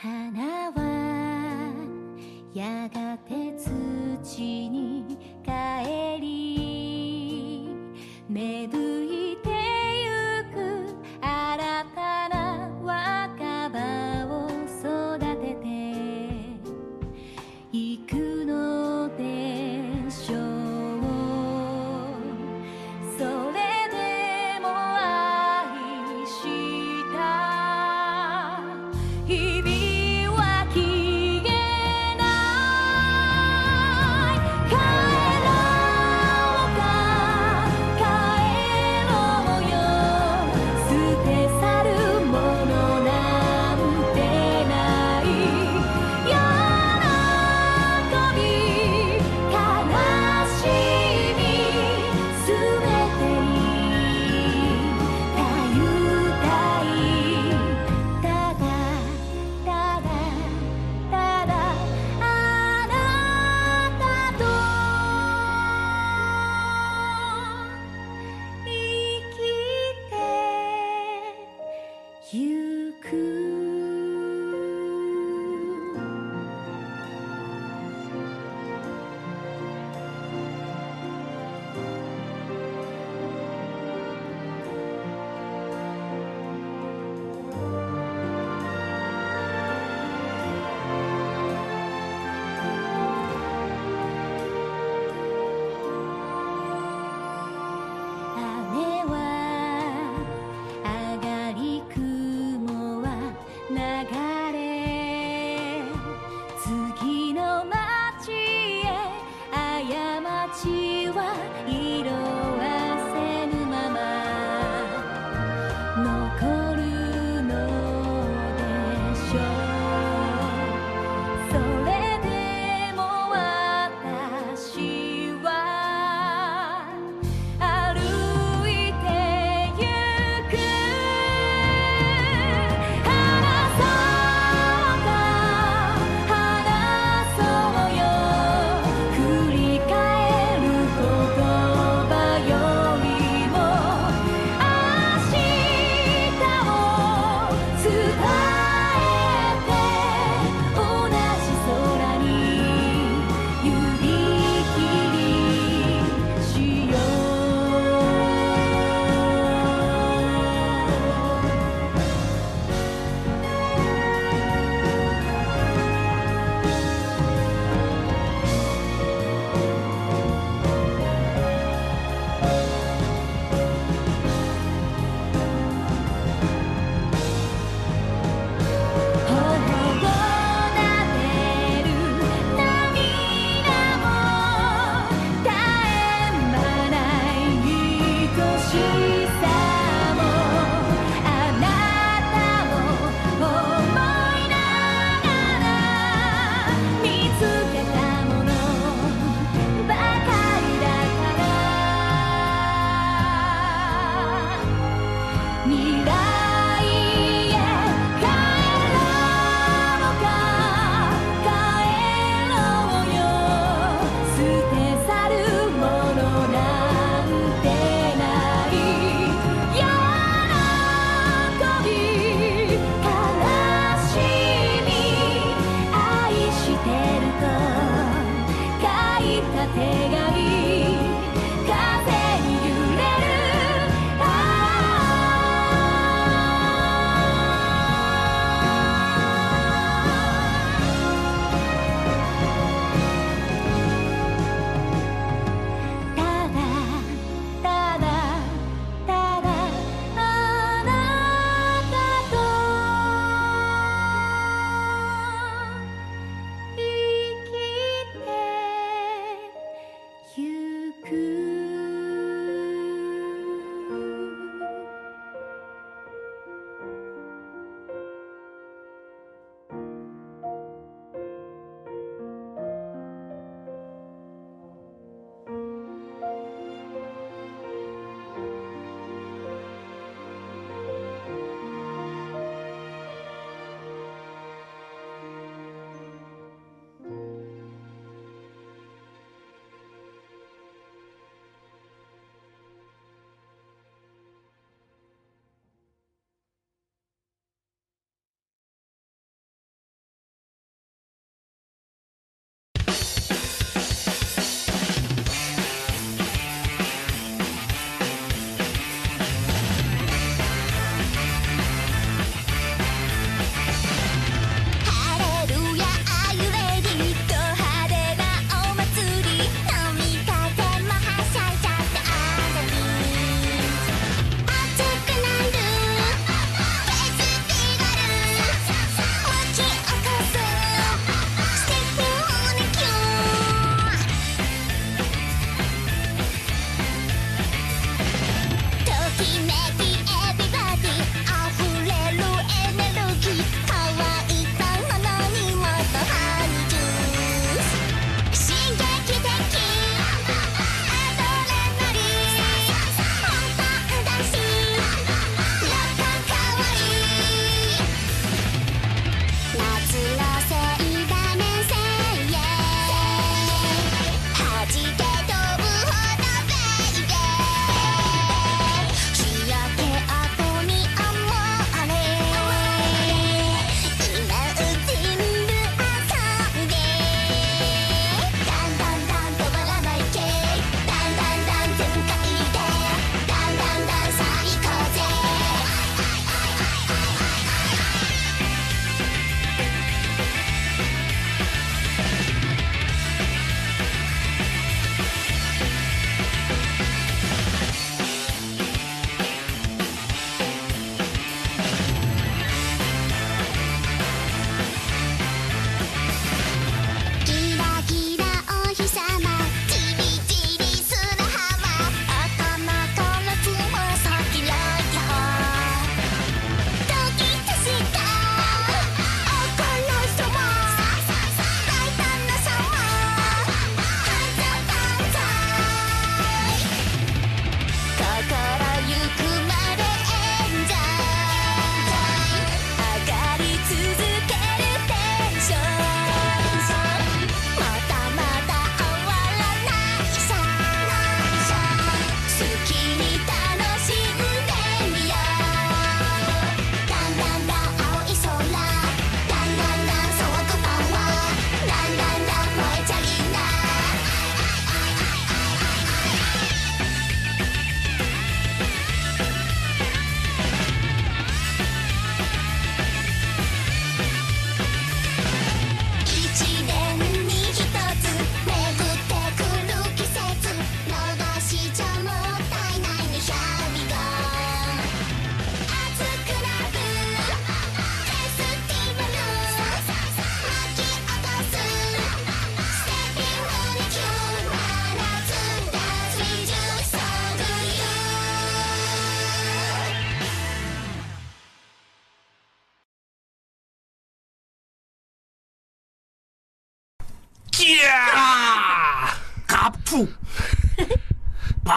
花はやがて土に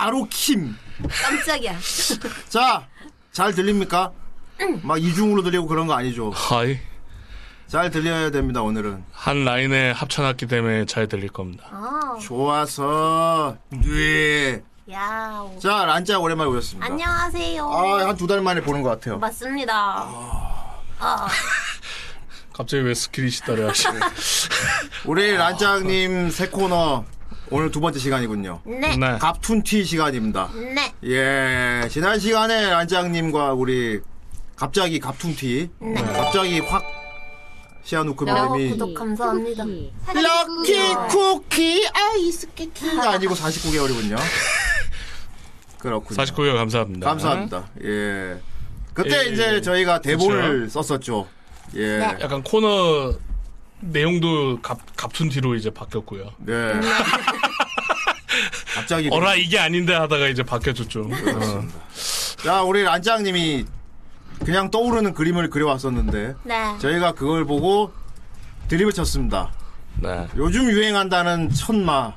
바로 킴. 깜짝이야. 자, 잘 들립니까? 막 이중으로 들리고 그런 거 아니죠. 하이. 잘 들려야 됩니다, 오늘은. 한 라인에 합쳐놨기 때문에 잘 들릴 겁니다. 아, 좋아서, 네. 야. 자, 란짜 오랜만에 오셨습니다. 안녕하세요. 아, 한 두 달 만에 보는 것 같아요. 맞습니다. 아, 갑자기 왜 스키리시다를 하시네. 우리 란짱님 새 코너, 오늘 두 번째 시간이군요. 네. 네. 갑툰티 시간입니다. 네. 예, 지난 시간에 란짱님과 우리 갑자기 갑툰티, 갑자기 확 시아누크 어, 님이 구독 감사합니다. 럭키 쿠키 아이스 케이크가 아니고 49개월이군요. 그렇군요. 49개 감사합니다. 감사합니다. 예. 그때 예, 이제 예. 저희가 대본을 썼었죠. 예. 네. 약간 코너 내용도 갑, 갑툰티로 이제 바뀌었고요. 네. 갑자기. 어라 이게 아닌데 하다가 이제 바뀌어졌죠. 어. 자, 우리 란짱님이 그냥 떠오르는 그림을 그려왔었는데 네. 저희가 그걸 보고 드립을 쳤습니다. 네. 요즘 유행한다는 천마.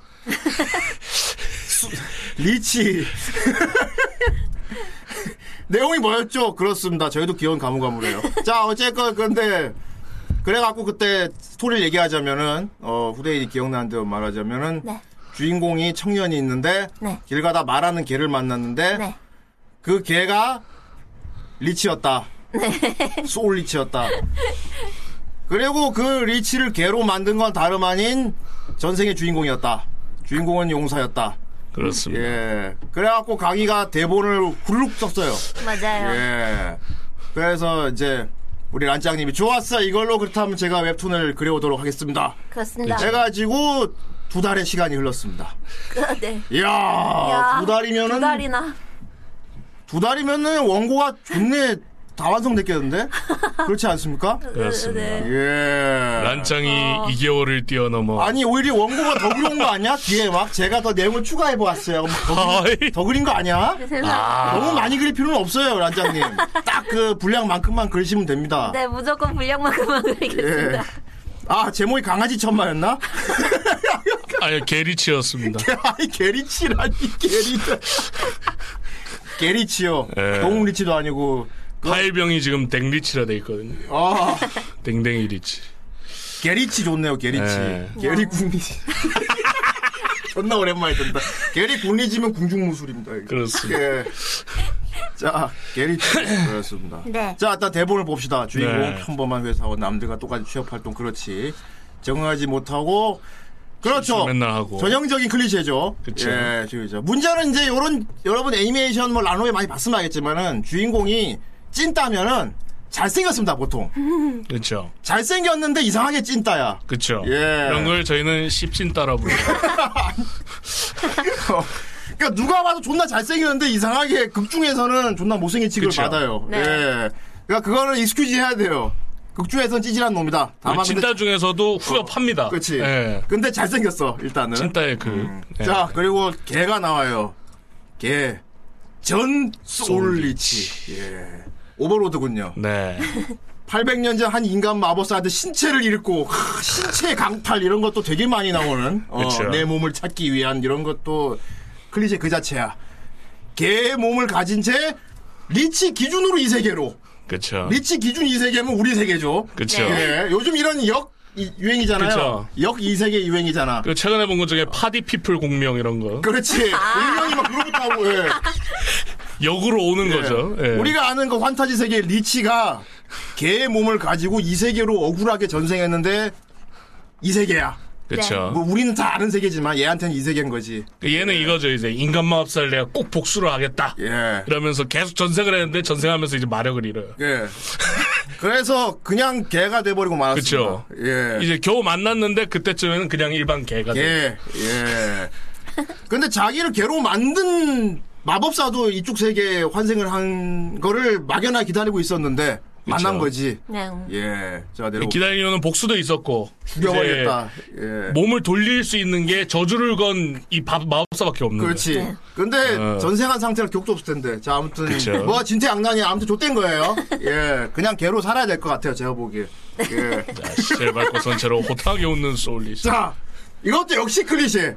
수- 리치. 내용이 뭐였죠? 그렇습니다. 저희도 기억 가물가물해요. 자, 어쨌건, 근데, 그래갖고 그때 스토리를 얘기하자면은, 어, 후대인이 기억나는 대로 말하자면은, 네. 주인공이 청년이 있는데, 네. 길 가다 말하는 개를 만났는데, 네. 그 개가 리치였다. 소울 리치였다. 그리고 그 리치를 개로 만든 건 다름 아닌 전생의 주인공이었다. 주인공은 용사였다. 그렇습니다. 예. 그래갖고 강희가 대본을 훌룩 썼어요. 맞아요. 예. 그래서 이제 우리 란짱님이 좋았어. 이걸로 그렇다면 제가 웹툰을 그려오도록 하겠습니다. 그렇습니다. 해가지고 두 달의 시간이 흘렀습니다. 네. 이야, 야, 두 달이면은 두 달이나. 두 달이면은 원고가 좋네 다 완성됐겠는데? 그렇지 않습니까? 그렇습니다. 네. 예. 란짱이 어. 2개월을 뛰어넘어. 아니 오히려 원고가 더 그려온 거 아니야? 뒤에 막 제가 더 내용을 추가해 보았어요. 뭐 더, 그린-. 더 그린 거 아니야? 세상. 너무 많이 그릴 필요는 없어요, 란장님. 딱 그 분량만큼만 그리시면 됩니다. 네, 무조건 분량만큼만 예. 그리겠습니다. 아 제목이 강아지 천마였나? 아니 게리치였습니다. 아이 게리치라니 게리다. 게리치요. 예. 동물리치도 아니고. 파일병이 지금 댕리치라 돼 있거든요. 아 댕댕이 리치. 게리치 좋네요, 게리치. 예. 게리 궁리지. 존나 오랜만에 든다. 게리 궁리지면 궁중무술입니다. 이거. 그렇습니다. 예. 자, 게리치. 그렇습니다. 네. 자, 일단 대본을 봅시다. 주인공 네. 평범한 회사원 남들과 똑같이 취업 활동 그렇지. 적응하지 못하고 그렇죠. 맨날 하고. 전형적인 클리셰죠. 그쵸. 예, 주의죠. 문제는 이제 요런 여러분 애니메이션 뭐 라노에 많이 봤으면 알겠지만은 주인공이 찐따면은 잘생겼습니다, 보통. 그렇죠. 잘생겼는데 이상하게 찐따야. 그렇죠. 예. 이런 걸 저희는 십신 따라 부르죠. 그러니까 누가 봐도 존나 잘생겼는데 이상하게 극 중에서는 존나 못생긴 취급을 그쵸. 받아요. 네. 예. 그러니까 그거를 excuse 해야 돼요. 극 중에서는 찌질한 놈이다. 다만 근데 찐따 중에서도 후협합니다. 그렇지. 예. 근데 잘생겼어 일단은. 찐따의 그. 예. 자 그리고 개가 나와요. 개. 전 솔리치. 예. 오버로드군요. 네. 800년 전 한 인간 마법사한테 신체를 잃고 하, 신체 강탈 이런 것도 되게 많이 나오는 어, 그쵸. 내 몸을 찾기 위한 이런 것도 클리셰 그 자체야. 개의 몸을 가진 채 lich 기준으로 이 세계로 그렇죠. lich 기준 이 세계면 우리 세계죠. 그렇죠. 예, 요즘 이런 역 이- 유행이잖아요. 그쵸. 역 이 세계 유행이잖아. 그 최근에 본 것 중에 파티 피플 공명 이런 거 그렇지. 공명이 막 그러고 하고 예. 역으로 오는 예. 거죠. 예. 우리가 아는 그 환타지 세계 lich가 개의 몸을 가지고 이 세계로 억울하게 전생했는데 이 세계야. 그렇죠. 뭐 우리는 다 아는 세계지만 얘한테는 이 세계인 거지. 얘는 이거죠. 이제 인간 마법사를 내가 꼭 복수를 하겠다. 예. 이러면서 계속 전생을 했는데 전생하면서 이제 마력을 잃어요. 예. 그래서 그냥 개가 돼버리고 말았습니다. 그쵸. 예. 이제 겨우 만났는데 그때쯤에는 그냥 일반 개가 돼. 예. 예. 근데 자기를 개로 만든 마법사도 이쪽 세계에 환생을 한 거를 막연하게 기다리고 있었는데 만난 거지. 네. 예. 자, 내려 기다리려는 복수도 있었고 죽여버리겠다. 예. 몸을 돌릴 수 있는 게 저주를 건 이 마법사밖에 없는 그렇지. 네. 근데 어. 전생한 상태라 격도 없을 텐데. 자, 아무튼 그쵸. 뭐 진퇴양난이 아무튼 좆된 거예요. 예. 그냥 개로 살아야 될 것 같아요. 제가 보기에. 예. 자, 시체를 밟고 선체로 호탕하게 웃는 소울리. 자, 이것도 역시 클리셰.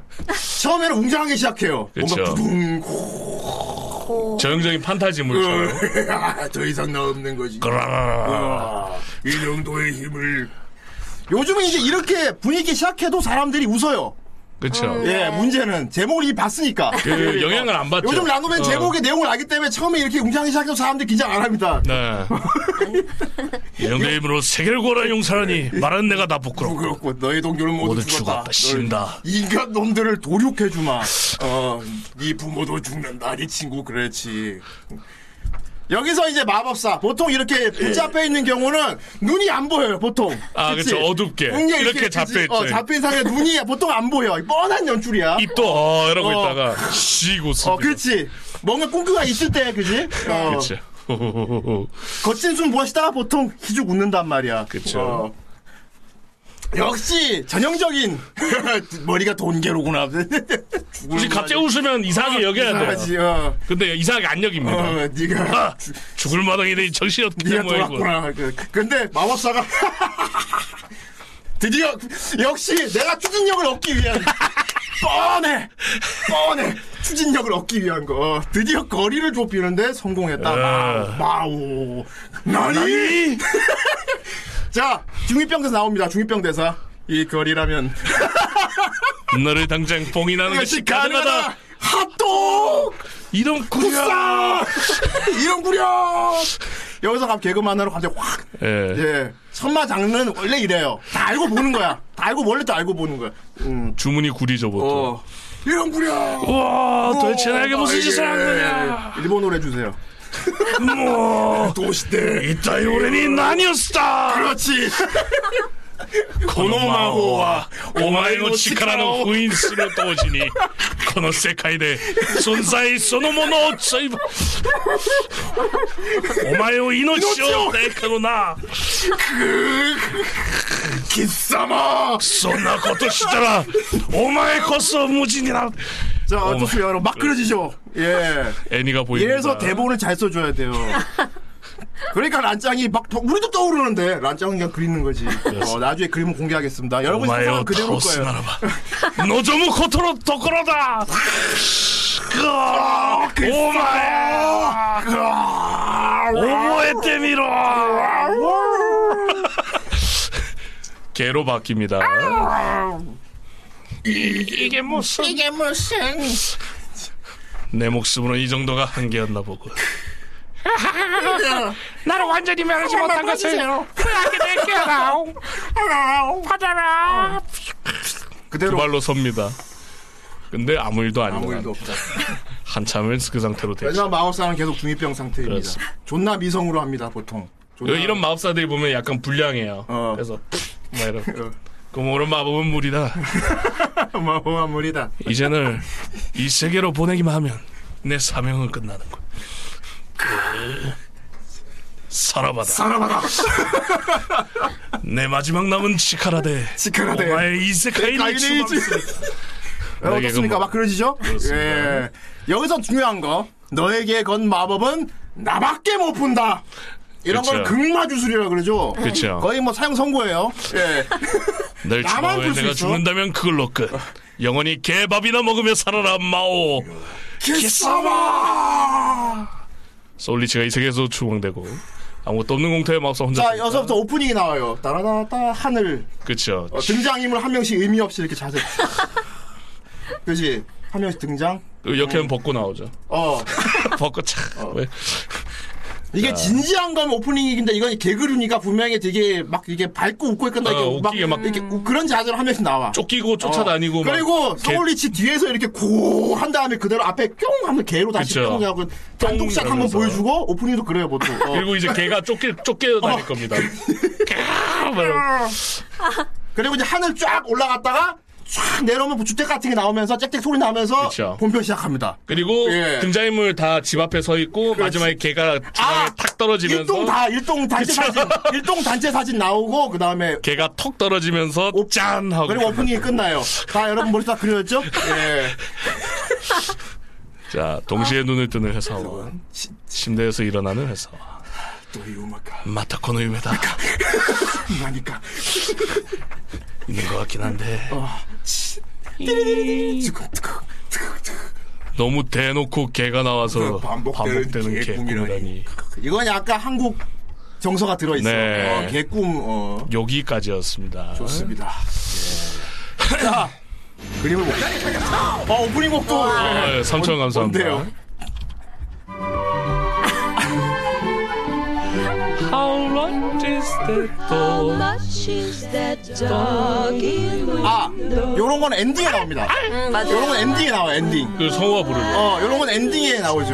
처음에는 웅장하게 시작해요. 뭔가 그쵸. 부 둥, 전형적인 판타지물처럼. 아, 더 이상 나 없는 거지. 그라라라. 아, 이 정도의 힘을. 요즘은 이제 이렇게 분위기 시작해도 사람들이 웃어요. 그쵸. 예, 문제는 제목을 이미 봤으니까. 그 영향을 안 받죠. 요즘 라노맨 어. 제목의 내용을 알기 때문에 처음에 이렇게 웅장하게 시작해도 사람들이 긴장 안 합니다. 네. 이 정도의 힘으로 세계를 구하라 용사라니 말은 내가 다 부끄럽고. 그렇고 너의 동료는 모두, 모두 죽었다. 죽었다. 신다. 너희 인간 놈들을 도륙해주마. 어, 네 부모도 죽는다. 네 친구 그렇지. 여기서 이제 마법사 보통 이렇게 붙잡혀 있는 경우는 눈이 안 보여요 보통 아, 그치? 그쵸. 어둡게. 눈이 이렇게 그치? 잡혀 있죠. 어, 잡힌 상에 눈이 보통 안 보여 뻔한 연출이야 입도 어 이러고 어. 있다가 쉬고. 어 그렇지 뭔가 꽁트가 있을 때 그지 어. 호호호호. 거친 숨 무엇이다가 보통 희죽 웃는단 말이야. 어. 역시 전형적인 머리가 돈개로구나 굳이 갑자기 웃으면 이상하게 여겨야 돼요. 이상하지, 어. 근데 이상하게 안 여깁니다. 어, 네가 아, 죽을 마당이니. 돌았구나. 그, 근데 마법사가 드디어 역시 내가 추진력을 얻기 위한 뻔해 뻔해 추진력을 얻기 위한 거 어, 드디어 거리를 좁히는데 성공했다. 마오, 마오. 나니? 자 중이병 대사 나옵니다. 중이병 대사 이 거리라면 너를 당장 봉이 나는 것이 가능하다. 핫도그 이런 구려. 싸 이런 구려 여기서 갑 개그만 하러 갑자기 확 예. 예. 선마 장르는 원래 이래요. 다 알고 보는 거야. 다 알고 원래 다 알고 보는 거야. 음. 주문이 구리죠 보통. 어. 이런 구려. 와 도대체 나에게 무슨 어, 짓을 한 예. 거냐. 일본어로 해주세요. 뭐 도시대. 이따위 오래니 나니었다. 그렇지. 고노마호와 오마이노 치카라노 후인스로 떠오지니 코노 세카이데 손사이 소노모노 쩌이 오마이오 이노치오 데카노나 기싸마. 소나 것도 시더라 오마이 코스 무진이나 자, 어떻습 예. 애니가 보입니다 이래서 대본을 잘 써줘야 돼요. 그러니까 란짱이 막, 더- 우리도 떠오르는데, 란짱은 그냥 그리는 거지. 어, 나중에 그림은 공개하겠습니다. 여러분 상상은 그대로일 타오스 거예요. 노조무 코토로 도코로다 오마이 오모에 때미로 개로 바뀝니다 이, 이게 무슨 이게 무슨. 내 목숨으로 이 정도가 한계였나 보고 나를 완전히 멸하지 못한 것을 후회하게 될 거야 받아라 두 그대로. 발로 섭니다 근데 아무 일도 아무 아니고 일도 없다. 한참을 그 상태로 되죠 하지만 마법사는 계속 중이병 상태입니다. 그렇습니다. 존나 미성으로 합니다, 보통. 존나- 이런 마법사들이 보면 약간 불량해요 어. 그래서 막 이러 어. 그럼 오늘 마법은 무리다 마법한 물이다. 이제는 이 세계로 보내기만 하면 내 사명은 끝나는 거야 그... 살아봐라 살아봐라. 내 마지막 남은 치카라데 치카라데. 오마의 이세카이니. 추방스 어, 어떻습니까? 그 뭐- 막 그러시죠? 예. 여기서 중요한 거. 너에게 건 마법은 나밖에 못 푼다. 이런 걸 그쵸. 극마주술이라 그러죠. 그쵸. 거의 뭐 사형 선고예요. 예. 널 나만 볼수 내가 있어? 죽는다면 그걸로 끝 영원히 개밥이나 먹으며 살아라 마오 기싸마! 솔리치가 이 세계에서 추방되고 아무것도 없는 공터에 마법사 혼자 자. 여기서부터 오프닝이 나와요. 따라다따 하늘. 그쵸 어, 등장인물 한 명씩 의미 없이 이렇게 자세. 그지? 한 명씩 등장. 그 역해는 벗고 나오죠 어. 벗고 착 왜? 이게 진지한 거면 오프닝인데 이건 개그류니까 분명히 되게 막 이게 밝고 웃고 있거나 어, 이렇게 막, 웃기게 막- 이렇게 우- 그런 자세로 한 명씩 나와. 쫓기고 쫓아다니고 막 그리고 개- 서울리치 뒤에서 이렇게 고 한 다음에 그대로 앞에 뿅 하면 개로 다시 그쵸. 뿅 하고 단독샷 한번. 보여주고 오프닝도 그래요 보통. 어. 그리고 이제 개가 쫓기 쫓겨 다닐 겁니다 까! 막 이러고. 그리고 이제 하늘 쫙 올라갔다가 쫙 내려오면 주택 같은 게 나오면서 짹짹 소리 나면서 그쵸. 본편 시작합니다. 그리고 예. 등장인물 다 집 앞에 서 있고 마지막에 개가 중앙에 탁 떨어지면서 일동 다 일동 단체 그쵸. 사진 일동 단체 사진 나오고 그 다음에 개가 턱 떨어지면서 오- 짠 하고 그리고 오프닝이 끝나요. 다 여러분 머릿속 다 그려졌죠? 예. 자 동시에 눈을 뜨는 회사와 침대에서 일어나는 이우마카 마타코노 유메다 나니까 있는 것 같긴 한데 어, 너무 대놓고 개가 나와서 그 반복되는, 반복되는 개꿈이라니. 이건 약간 한국 정서가 들어있어. 네. 어, 개꿈, 어, 여기까지였습니다. 좋습니다. 예. 자, 그림을 못. 어, 오프닝 곡도. 아, 예, 3천 감사합니다. 아, 요런 건 엔딩에 나옵니다. 응, 맞아. 요런 건 엔딩에 나와, 엔딩. 그 성우가 부르는. 어, 요런 건 엔딩에 나오죠.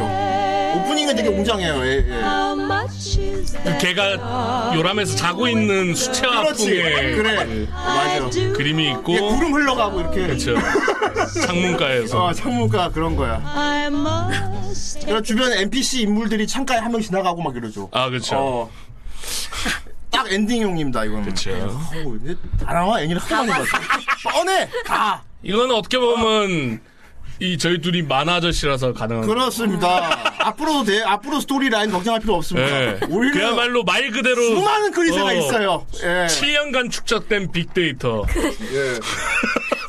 오프닝은 되게 웅장해요. 예, 예. 그 개가 요람에서 자고 있는 수채화 그렇지. 풍의 그래. 그 맞아. 그림이 있고 이게 구름 흘러가고 이렇게. 그렇죠. 창문가에서 어, 창문가 그런 거야. 그리고 주변 NPC 인물들이 창가에 한 명 지나가고 막 이러죠. 아 그렇죠. 어. 딱 엔딩용입니다, 이거는. 그쵸. 어우, 이제 다랑아 애니를 많이 봤어. 뻔해! 가! 이거는 어떻게 보면 이 저희 둘이 만화 아저씨라서 가능한. 그렇습니다. 앞으로도 돼. 앞으로 스토리 라인 걱정할 필요 없습니다. 예. 오히려 그야말로 말 그대로 수많은 클리셰가 어, 있어요. 예. 7년간 축적된 빅데이터 예.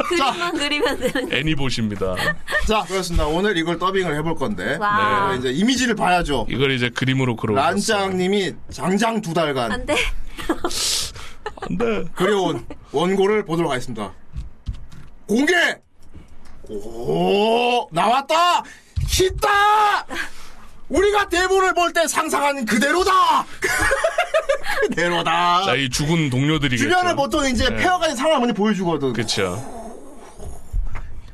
그림만 그리면 되는. 애니봇입니다. 자, 그렇습니다. 오늘 이걸 더빙을 해볼 건데. 와. 네, 이제 이미지를 봐야죠. 이걸 이제 그림으로 그려. 란짱님이 장장 두 달간 안 돼. 안 돼. 그려온 원고를 보도록 하겠습니다. 공개! 오, 나왔다! 히다! 우리가 대본을 볼 때 상상한 그대로다! 그대로다! 자, 이 죽은 동료들이겠죠. 주변을 보통 이제 네. 폐허가진 상황을 먼저 보여주거든. 그렇죠.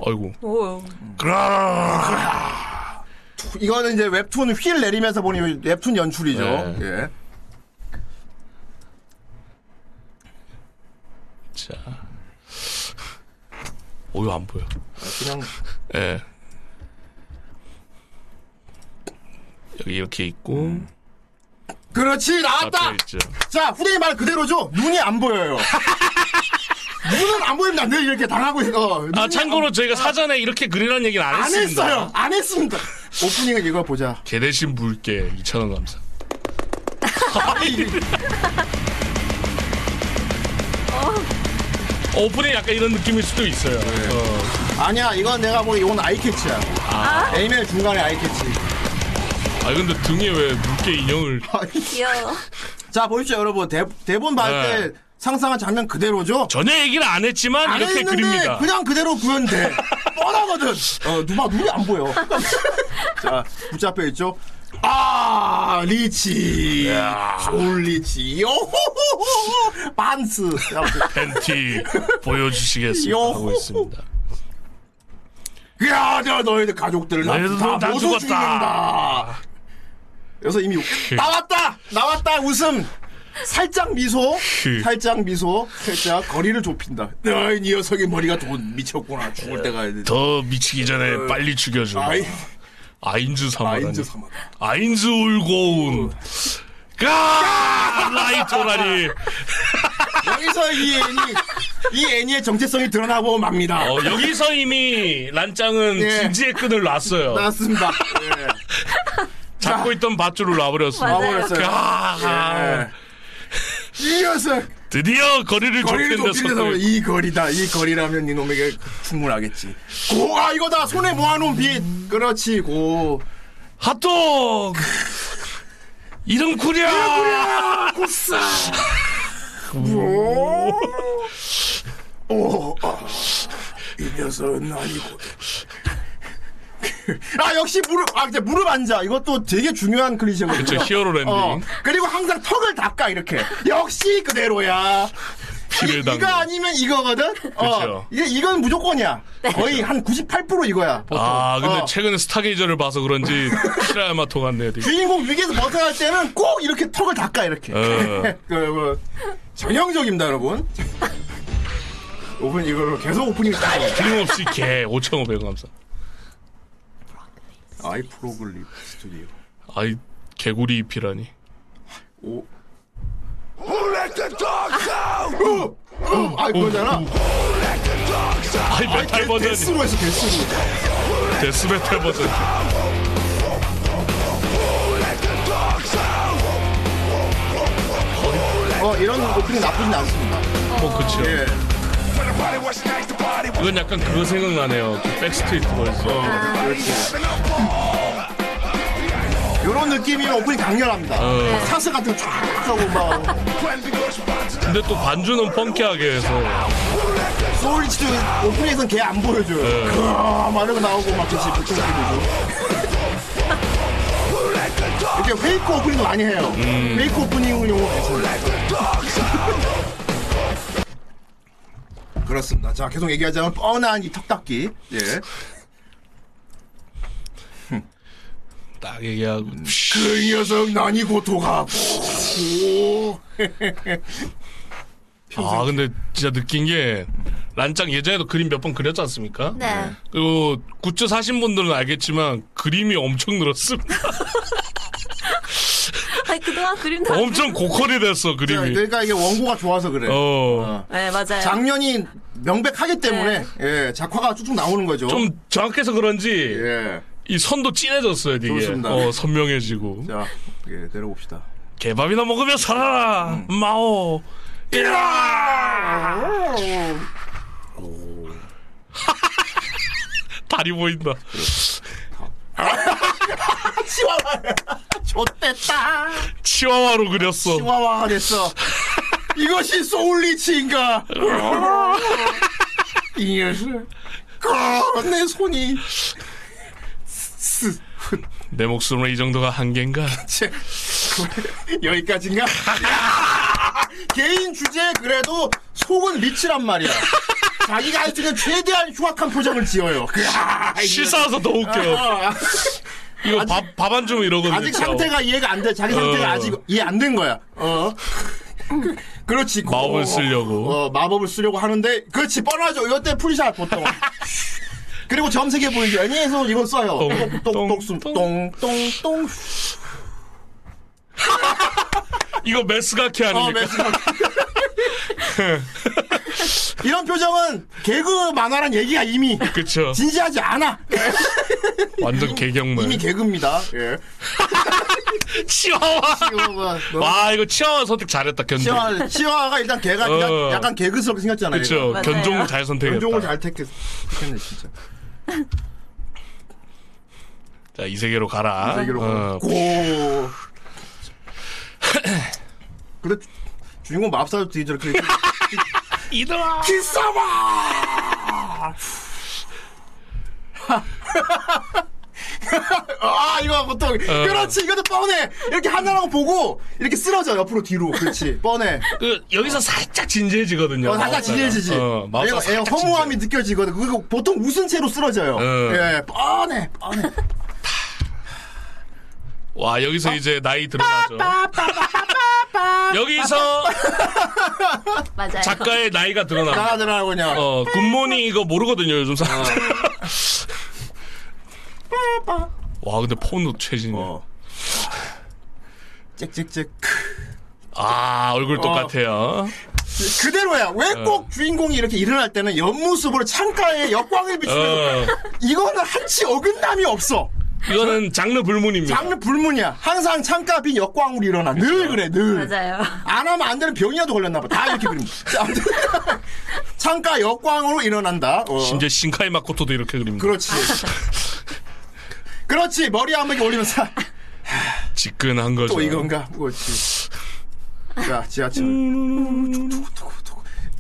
아이고. 오. 그라. 이거는 이제 웹툰 휠 내리면서 보니 웹툰 연출이죠. 네. 예. 자. 오유 안 보여. 그냥 예. 여기 이렇게 있고 그렇지 나왔다. 자 후대인 말 그대로죠. 눈이 안 보여요. 눈은 안 보입니다. 늘 이렇게 당하고 있어. 아 참고로 저희가 사전에 이렇게 그리라는 얘기는 안 안, 안 했습니다. 했어요. 안 했습니다. 오프닝은 이거 보자. 개 대신 물게 2,000원 감사. 어, 오프닝 약간 이런 느낌일 수도 있어요. 어. 아니야 이건 내가 보기 이건 아이캐치야. 아, 에이맨 중간에 아이캐치. 아 근데 등에 왜 물개 인형을 귀여워. 자 보십시오 여러분 대, 대본 볼 네. 때 상상한 장면 그대로죠. 전혀 얘기를 안 했지만 안 이렇게 했는데 그립니다. 그냥 그대로 구현 돼. 뻔하거든. 어, 누가 눈이 안 보여. 자, 붙잡혀 있죠. 아, 리치. 좋은 리치. 요호호호. 반스. 야, 팬티 보여주시겠습니다. 하고 있습니다. 야, 저 너희들 가족들 너희들 다, 다 모두. 죽인다. 여기서 이미 나왔다. 나왔다. 웃음. 살짝 미소, 그. 살짝 미소, 살짝 거리를 좁힌다. 너이 녀석의 머리가 돈 미쳤구나. 죽을 때가. 더 미치기 전에 빨리 죽여줘. 아이, 아인즈 사마라니. 아인즈 사마. 아인즈 울고운. 가 라이토라니. 여기서 이 애니, 이 애니의 정체성이 드러나고 맙니다. 어, 여기서 이미 란짱은 예. 진지의 끈을 놨어요. 나왔습니다. 예. 잡고 있던 밧줄을 놔버렸어. 맞아요. 와버렸어요. 아, 예. 이 녀석 드디어 거리를 거리를 좁힌 좁힌 녀석을. 데서 이 거리다. 이 거리라면 이놈에게 충분하겠지. 고, 아 이거다. 손에 모아놓은 빛. 그렇지. 고. 핫도그. 이름 구려. 야, 고싸. 오, 오, 아, 이 녀석은 아니고. 아 역시 무릎 아 이제 무릎 앉아 이것도 되게 중요한 클리셰거든요. 그쵸, hero landing. 어, 그리고 항상 턱을 닦아 이렇게. 역시 그대로야. 피를 이. 이거 아니면 이거거든. 어. 이게 이건 무조건이야. 거의 한 98% 이거야. 보통. 아, 근데 어. 최근에 스타게이저를 봐서 그런지 키라야마토 같네요. 되게. 주인공 위기에서 벗어날 때는 꼭 이렇게 턱을 닦아 이렇게. 어. 그, 뭐, 전형적입니다 여러분. 오픈 이걸로 계속 오프닝 따요. 틀림없이 개 5,500원 감사. 아이 Frog Leap 스튜디오. 아이 개구리 잎이라니. 오. 어, 어, 아 그거잖아. 아이 메탈 버전. death로 했어 death로. death metal 버전. 어 이런 오프닝 나쁘진 않습니다. 뭐 그쵸. 예. 이건 약간 그거 생각나네요. 그 백스트리트 보이스. 이런 느낌이면 오프닝 강렬합니다. 어. 사스 같은 거쫙 하고 막 근데 또 반주는 funky하게 해서 소울리치도 오프닝에서는 걔 안 보여줘요. 네. 그아 막 이러고 나오고 막 그치 보통. 이렇게 fake 오프닝도 많이 해요. 음. fake 오프닝 용어 괜찮아요. 그렇습니다. 자 계속 얘기하자면 뻔한 이 턱닦기. 예. 딱 얘기하고 그 녀석 난이 고토가. 아 근데 진짜 느낀 게 란짱 예전에도 그림 몇 번 그렸지 않습니까? 네. 그리고 굿즈 사신 분들은 알겠지만 그림이 엄청 늘었습니다. 아니, 그동안 그림 다. 엄청 고퀄이 됐어 그림이. 그러니까 이게 원고가 좋아서 그래. 어. 네, 맞아요. 작년이 명백하기 때문에 예, 작화가 쭉쭉 나오는 거죠. 좀 정확해서 그런지 예. 이 선도 진해졌어요 되게. 좋습니다. 어 선명해지고. 자, 예, 내려봅시다. 개밥이나 먹으며 살아라 음. 마오. 이라. 다리 보인다. 치와와. 좋댔다. 치와와로 그렸어. 치와와가 됐어. 이것이 소울리치인가? 이 녀석. 아, 내 손이. 내 목숨으로 이 정도가 한계인가? 채. 여기까지인가? 야! 개인 주제 그래도 속은 리치란 말이야. 자기가 할 수 있는 최대한 흉악한 표정을 지어요. 야, 이 실사와서 더 웃겨. 녀석. 이거 밥, 밥 안 주면 이러거든. 아직 상태가 이해가 안 돼. 자기 상태가 어. 아직 이해 안 된 거야. 어. 그- 그렇지. 마법을 어, 쓰려고. 어, 마법을 쓰려고 하는데, 그렇지. 뻔하죠. 이때 풀샷 보통. 그리고 점색해 보이죠. 애니에서 이건 써요. 똥, 똥똥똥 똥, 똥똥똥. 이거 메스가키 어, 아닙니까? 매스가. 이런 표정은 개그 만화란 얘기가 이미 그쵸. 진지하지 않아. 완전 개경물. 이미 개그입니다. 예. 치와와. 치와와. 너- 와, 이거 치와와 선택 잘했다, 견종. 치와, 치와가 일단 개가 어. 약간 개그스럽게 생겼잖아요. 맞아요. 견종을 잘 선택했다. 견종을 잘 택했, 택했네, 진짜. 자, 이 세계로 가라. 세계로 어, 고. 근데 주- 주인공 맙사도 저렇게 이들아! 기싸마. 아 이거 보통 그렇지 이것도 뻔해 이렇게 하나라고 보고 이렇게 쓰러져 옆으로 뒤로 그렇지 뻔해 그, 여기서 살짝 진지해지거든요. 어, 살짝. 지지해지지 어, 얘가, 얘가 살짝 허무함이 느껴지거든 그거 보통 웃은 채로 쓰러져요 어. 예 뻔해 뻔해 진지해. 와, 여기서 이제 나이 드러나죠. 여기서 맞아요. 작가의 나이가 드러나. 나가더라 그냥 어, 굿모닝 이거 모르거든요, 요즘 사람. 와, 근데 폰도 최진이야. 어. 짹짹짹 아, 얼굴 어. 똑같아요. 그대로야. 왜 어. 꼭 주인공이 이렇게 일어날 때는 옆모습으로 창가에 역광을 비추는 어, 이거는 한치 어긋남이 없어. 이거는 장르 불문입니다. 장르 불문이야. 항상 창가 빈 역광으로 일어나. 늘 그래, 늘. 맞아요. 안 하면 안 되는 병이라도 걸렸나 봐. 다 이렇게 아무튼 창가 역광으로 일어난다. 어. 심지어 신카이 마코토도 이렇게 그립니다. 그렇지. 그렇지. 머리 한 번에 올리면 서 지끈한 거죠. 또 이건가? 그렇지. 자, 지하철.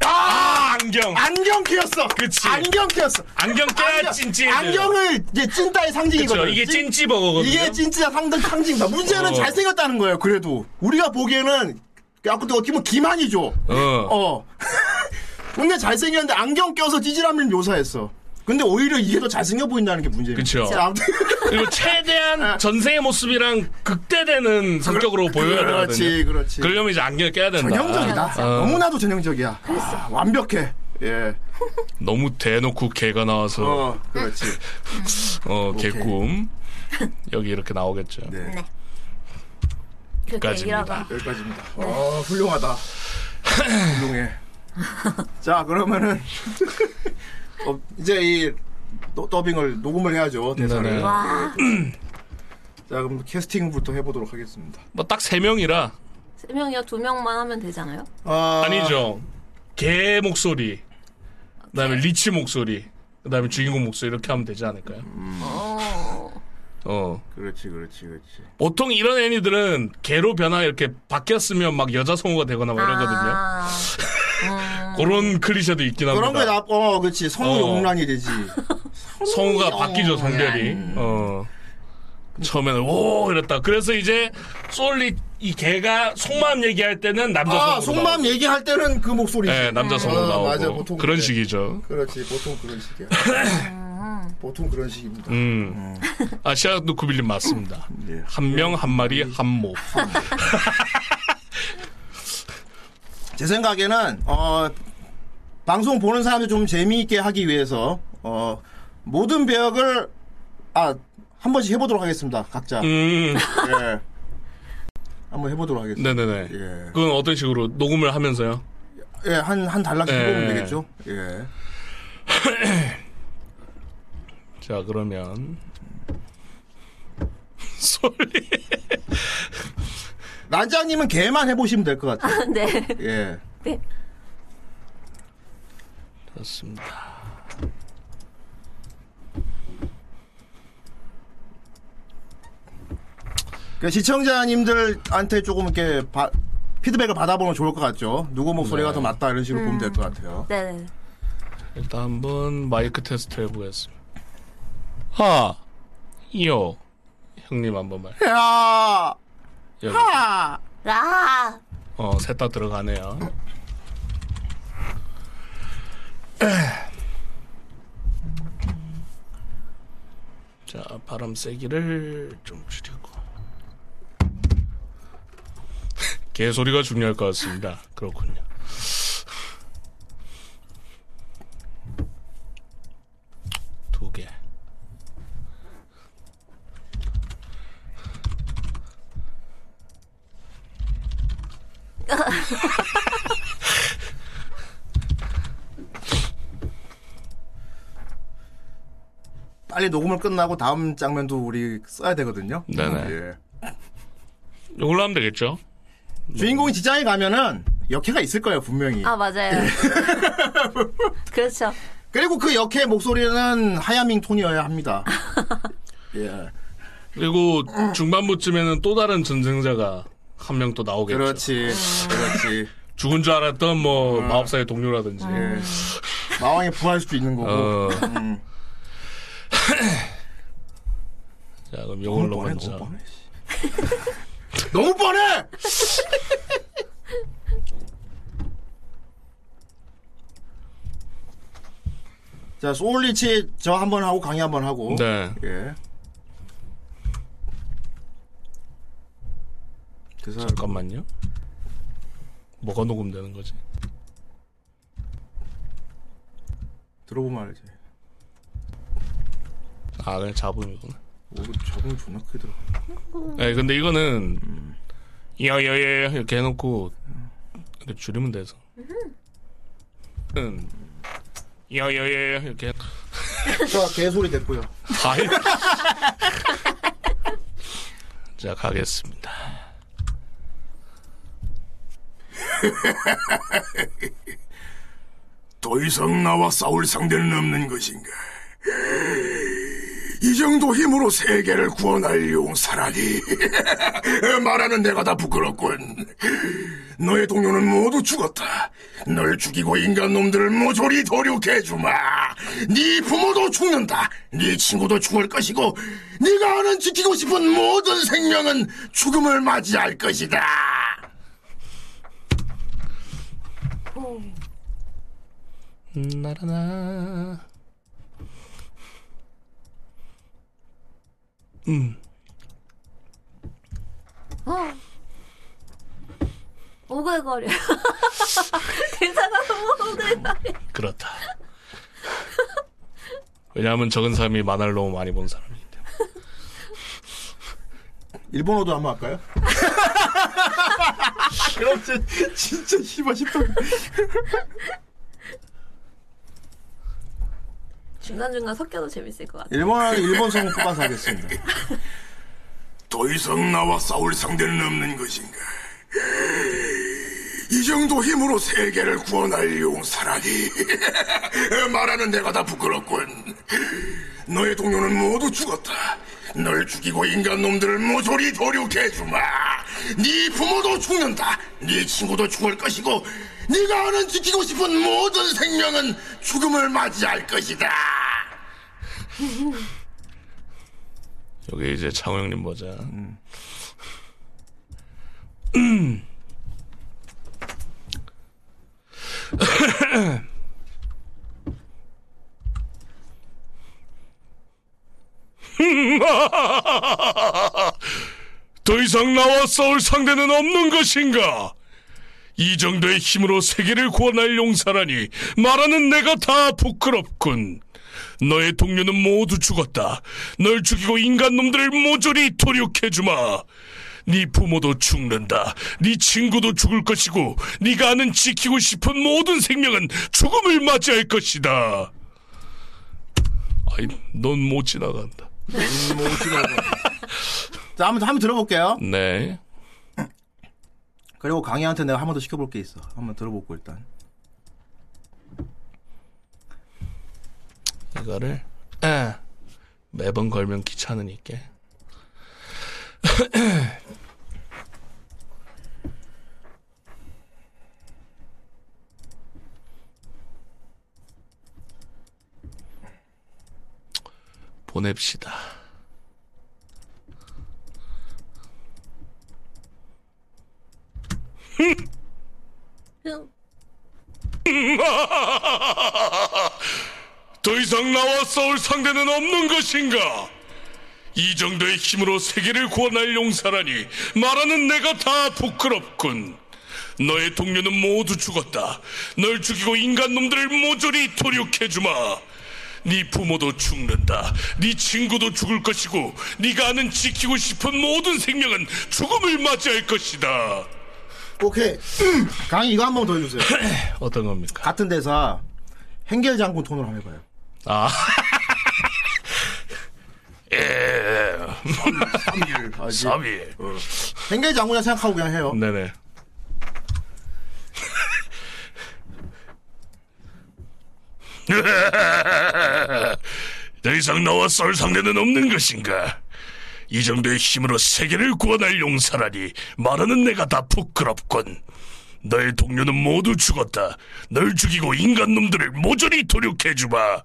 아, 안경. 안경 끼었어. 그치. 안경 끼었어. 안경 깨야 찐찌. 안경을 이제 찐따의 상징이거든. 그렇죠. 이게 찐- 찐찌버거거든요. 이게 진짜 상당 상징이다. 문제는 어. 잘생겼다는 거예요. 그래도 우리가 보기에는 야 근데 어떻게 보면 기만이죠. 어. 어. 근데 잘생겼는데 안경 껴서 찌질함을 묘사했어. 근데 오히려 이게 더 잘생겨 보인다는 게. 자, 아무튼 그리고 최대한 전생의 모습이랑 극대되는 성격으로 보여야 그렇지, 되거든요. 그렇지. 그러려면 이제 안경을 깨야 된다. 전형적이다. 어. 너무나도 전형적이야. 아, 완벽해. 예. 너무 대놓고 개가 나와서 어, 그렇지. 어, 개꿈. 여기 이렇게 나오겠죠. 네. 네. 여기까지입니다. 여기까지입니다. 어, 훌륭하다. 훌륭해. 자, 그러면은 어, 이제 이 더- 더빙을 녹음을 해야죠 대사를. 네네. 와, 자, 그럼 캐스팅부터 해보도록 하겠습니다. 뭐 딱 세 명이라 세 명이요? 두 명만 하면 되잖아요? 아, 아니죠. 개 목소리. 그다음에 리치 목소리, 그다음에 주인공 목소리 이렇게 하면 되지 않을까요? 어. 어. 그렇지, 그렇지, 그렇지. 보통 이런 애니들은 개로 변화 이렇게 바뀌었으면 막 여자 성우가 되거나 뭐 이러거든요. 아, 그런 클리셰도 있긴 합니다. 그런 거에 나, 어, 그렇지. 성우 어. 용란이 되지. 성우가 바뀌죠 성별이. 어. 처음에는 오 이랬다. 그래서 이제 솔리 이 개가 속마음 얘기할 때는 남자 성우. 아, 속마음 얘기할 때는 그 목소리지. 네, 남자 성우 어, 나오고 맞아, 보통 그런 그래. 식이죠. 그렇지, 보통 그런 식이야. 보통 그런 식입니다. 음. 아시아도 구빌린 맞습니다. 예. 한명 한 마리 한 모. 제 생각에는 어, 방송 보는 사람들 좀 재미있게 하기 위해서 어, 모든 배역을 아 한 번씩 해보도록 하겠습니다. 각자. 음. 예. 한번 해보도록 하겠습니다. 네네네. 예. 그건 어떤 식으로 녹음을 하면서요? 예, 한, 한 달락씩 예. 해보면 되겠죠. 예. 자 그러면 솔리. 난장님은 개만 해보시면 될 것 같아요. 네. 예. 네. 그렇습니다. 그 시청자님들한테 조금 이렇게 바- 피드백을 받아보면 좋을 것 같죠. 누구 목소리가 네. 더 맞다 이런 식으로 보면 될 것 같아요. 네네. 일단 한번 마이크 테스트 해보겠습니다. 하, 요, 형님 한 번만. 야, 여기. 하, 라. 어, 셋 다 들어가네요. 자, 바람 세기를 좀 줄이고. 개소리가 중요할 것 같습니다. 그렇군요. 두 개. 빨리 녹음을 끝나고 다음 장면도 우리 써야 되거든요. 네네. 예. 이걸로 하면 되겠죠? 주인공이 직장에 가면은 역해가 있을 거예요 분명히. 아, 맞아요. 그렇죠. 그리고 그 역해 목소리는 하야밍 톤이어야 합니다. 예. 그리고 중반부쯤에는 또 다른 전생자가 한 명 또 나오겠죠. 그렇지, 그렇지. 죽은 줄 알았던 뭐 마법사의 동료라든지. 예. 마왕이 부활할 수도 있는 거고. 어. 음. 자, 그럼 너무 이걸로 뻔해, 먼저. 너무 뻔해. 너무 뻔해. 자, 소울리치 저 한 번 하고 강의 한 번 하고. 네. 예. 그 사람 잠깐만요. 뭐가 녹음되는 거지? 들어보면 알지. 아, 그냥 잡음이구나. 오, 적응 존나 크게 들어. 네, 근데 이거는 야야야 이렇게 해놓고 이렇게 줄이면 돼서. 음. 야야야 이렇게 해- 자, 개소리 됐고요. 아이. 자 가겠습니다. 더 이상 나와 싸울 상대는 없는 것인가? 이 정도 힘으로 세계를 구원할 용사라니. 말하는 내가 다 부끄럽군. 너의 동료는 모두 죽었다. 널 죽이고 인간 놈들을 모조리 도륙해주마. 네 부모도 죽는다. 네 친구도 죽을 것이고 네가 아는 지키고 싶은 모든 생명은 죽음을 맞이할 것이다. 나라나. 음. 오글거려. 괜찮아, 오글거려. 그렇다. 왜냐하면 적은 사람이 만화를 너무 많이 본 사람이기 때문에. 일본어도 한번 할까요? 그럼 진- 진짜 씨발 싶다. 중간중간 섞여도 재밌을 것 같아. 일본어는 일본 성 뽑아서 하겠습니다. 더 이상 나와 싸울 상대는 없는 것인가? 이 정도 힘으로 세계를 구원할 용사라니 말하는 내가 다 부끄럽군 너의 동료는 모두 죽었다 널 죽이고 인간 놈들을 모조리 도륙해주마 네 부모도 죽는다 네 친구도 죽을 것이고 네가 아는 지키고 싶은 모든 생명은 죽음을 맞이할 것이다 여기 이제 창호 형님 보자. 더 이상 나와 싸울 상대는 없는 것인가? 이 정도의 힘으로 세계를 구원할 용사라니 말하는 내가 다 부끄럽군. 너의 동료는 모두 죽었다. 널 죽이고 인간 놈들을 모조리 도륙해주마. 네 부모도 죽는다. 네 친구도 죽을 것이고 네가 아는 지키고 싶은 모든 생명은 죽음을 맞이할 것이다. 아이, 넌 못 지나간다. 자, 한번, 한번 들어볼게요. 네. 그리고 강희한테 내가 한 번 더 시켜볼 게 있어. 한번 들어보고 일단. 이거를 에, 매번 걸면 귀찮으니까. 보냅시다. 더 이상 나와 싸울 상대는 없는 것인가? 이 정도의 힘으로 세계를 구원할 용사라니 말하는 내가 다 부끄럽군. 너의 동료는 모두 죽었다. 널 죽이고 인간 놈들을 모조리 도륙해주마. 네 부모도 죽는다. 네 친구도 죽을 것이고 네가 아는 지키고 싶은 모든 생명은 죽음을 맞이할 것이다. 오케이. 강희 이거 한 번 더 해주세요. 어떤 겁니까? 같은 대사 행겔 장군 톤으로 한번 해봐요. 아, 아, 이제 3일. 행겔 장군이라 생각하고 그냥 해요. 네네. 더 이상 나와 썰 상대는 없는 것인가? 이 정도의 힘으로 세계를 구원할 용사라니 말하는 내가 다 부끄럽군. 너의 동료는 모두 죽었다. 널 죽이고 인간 놈들을 모조리 도륙해주마.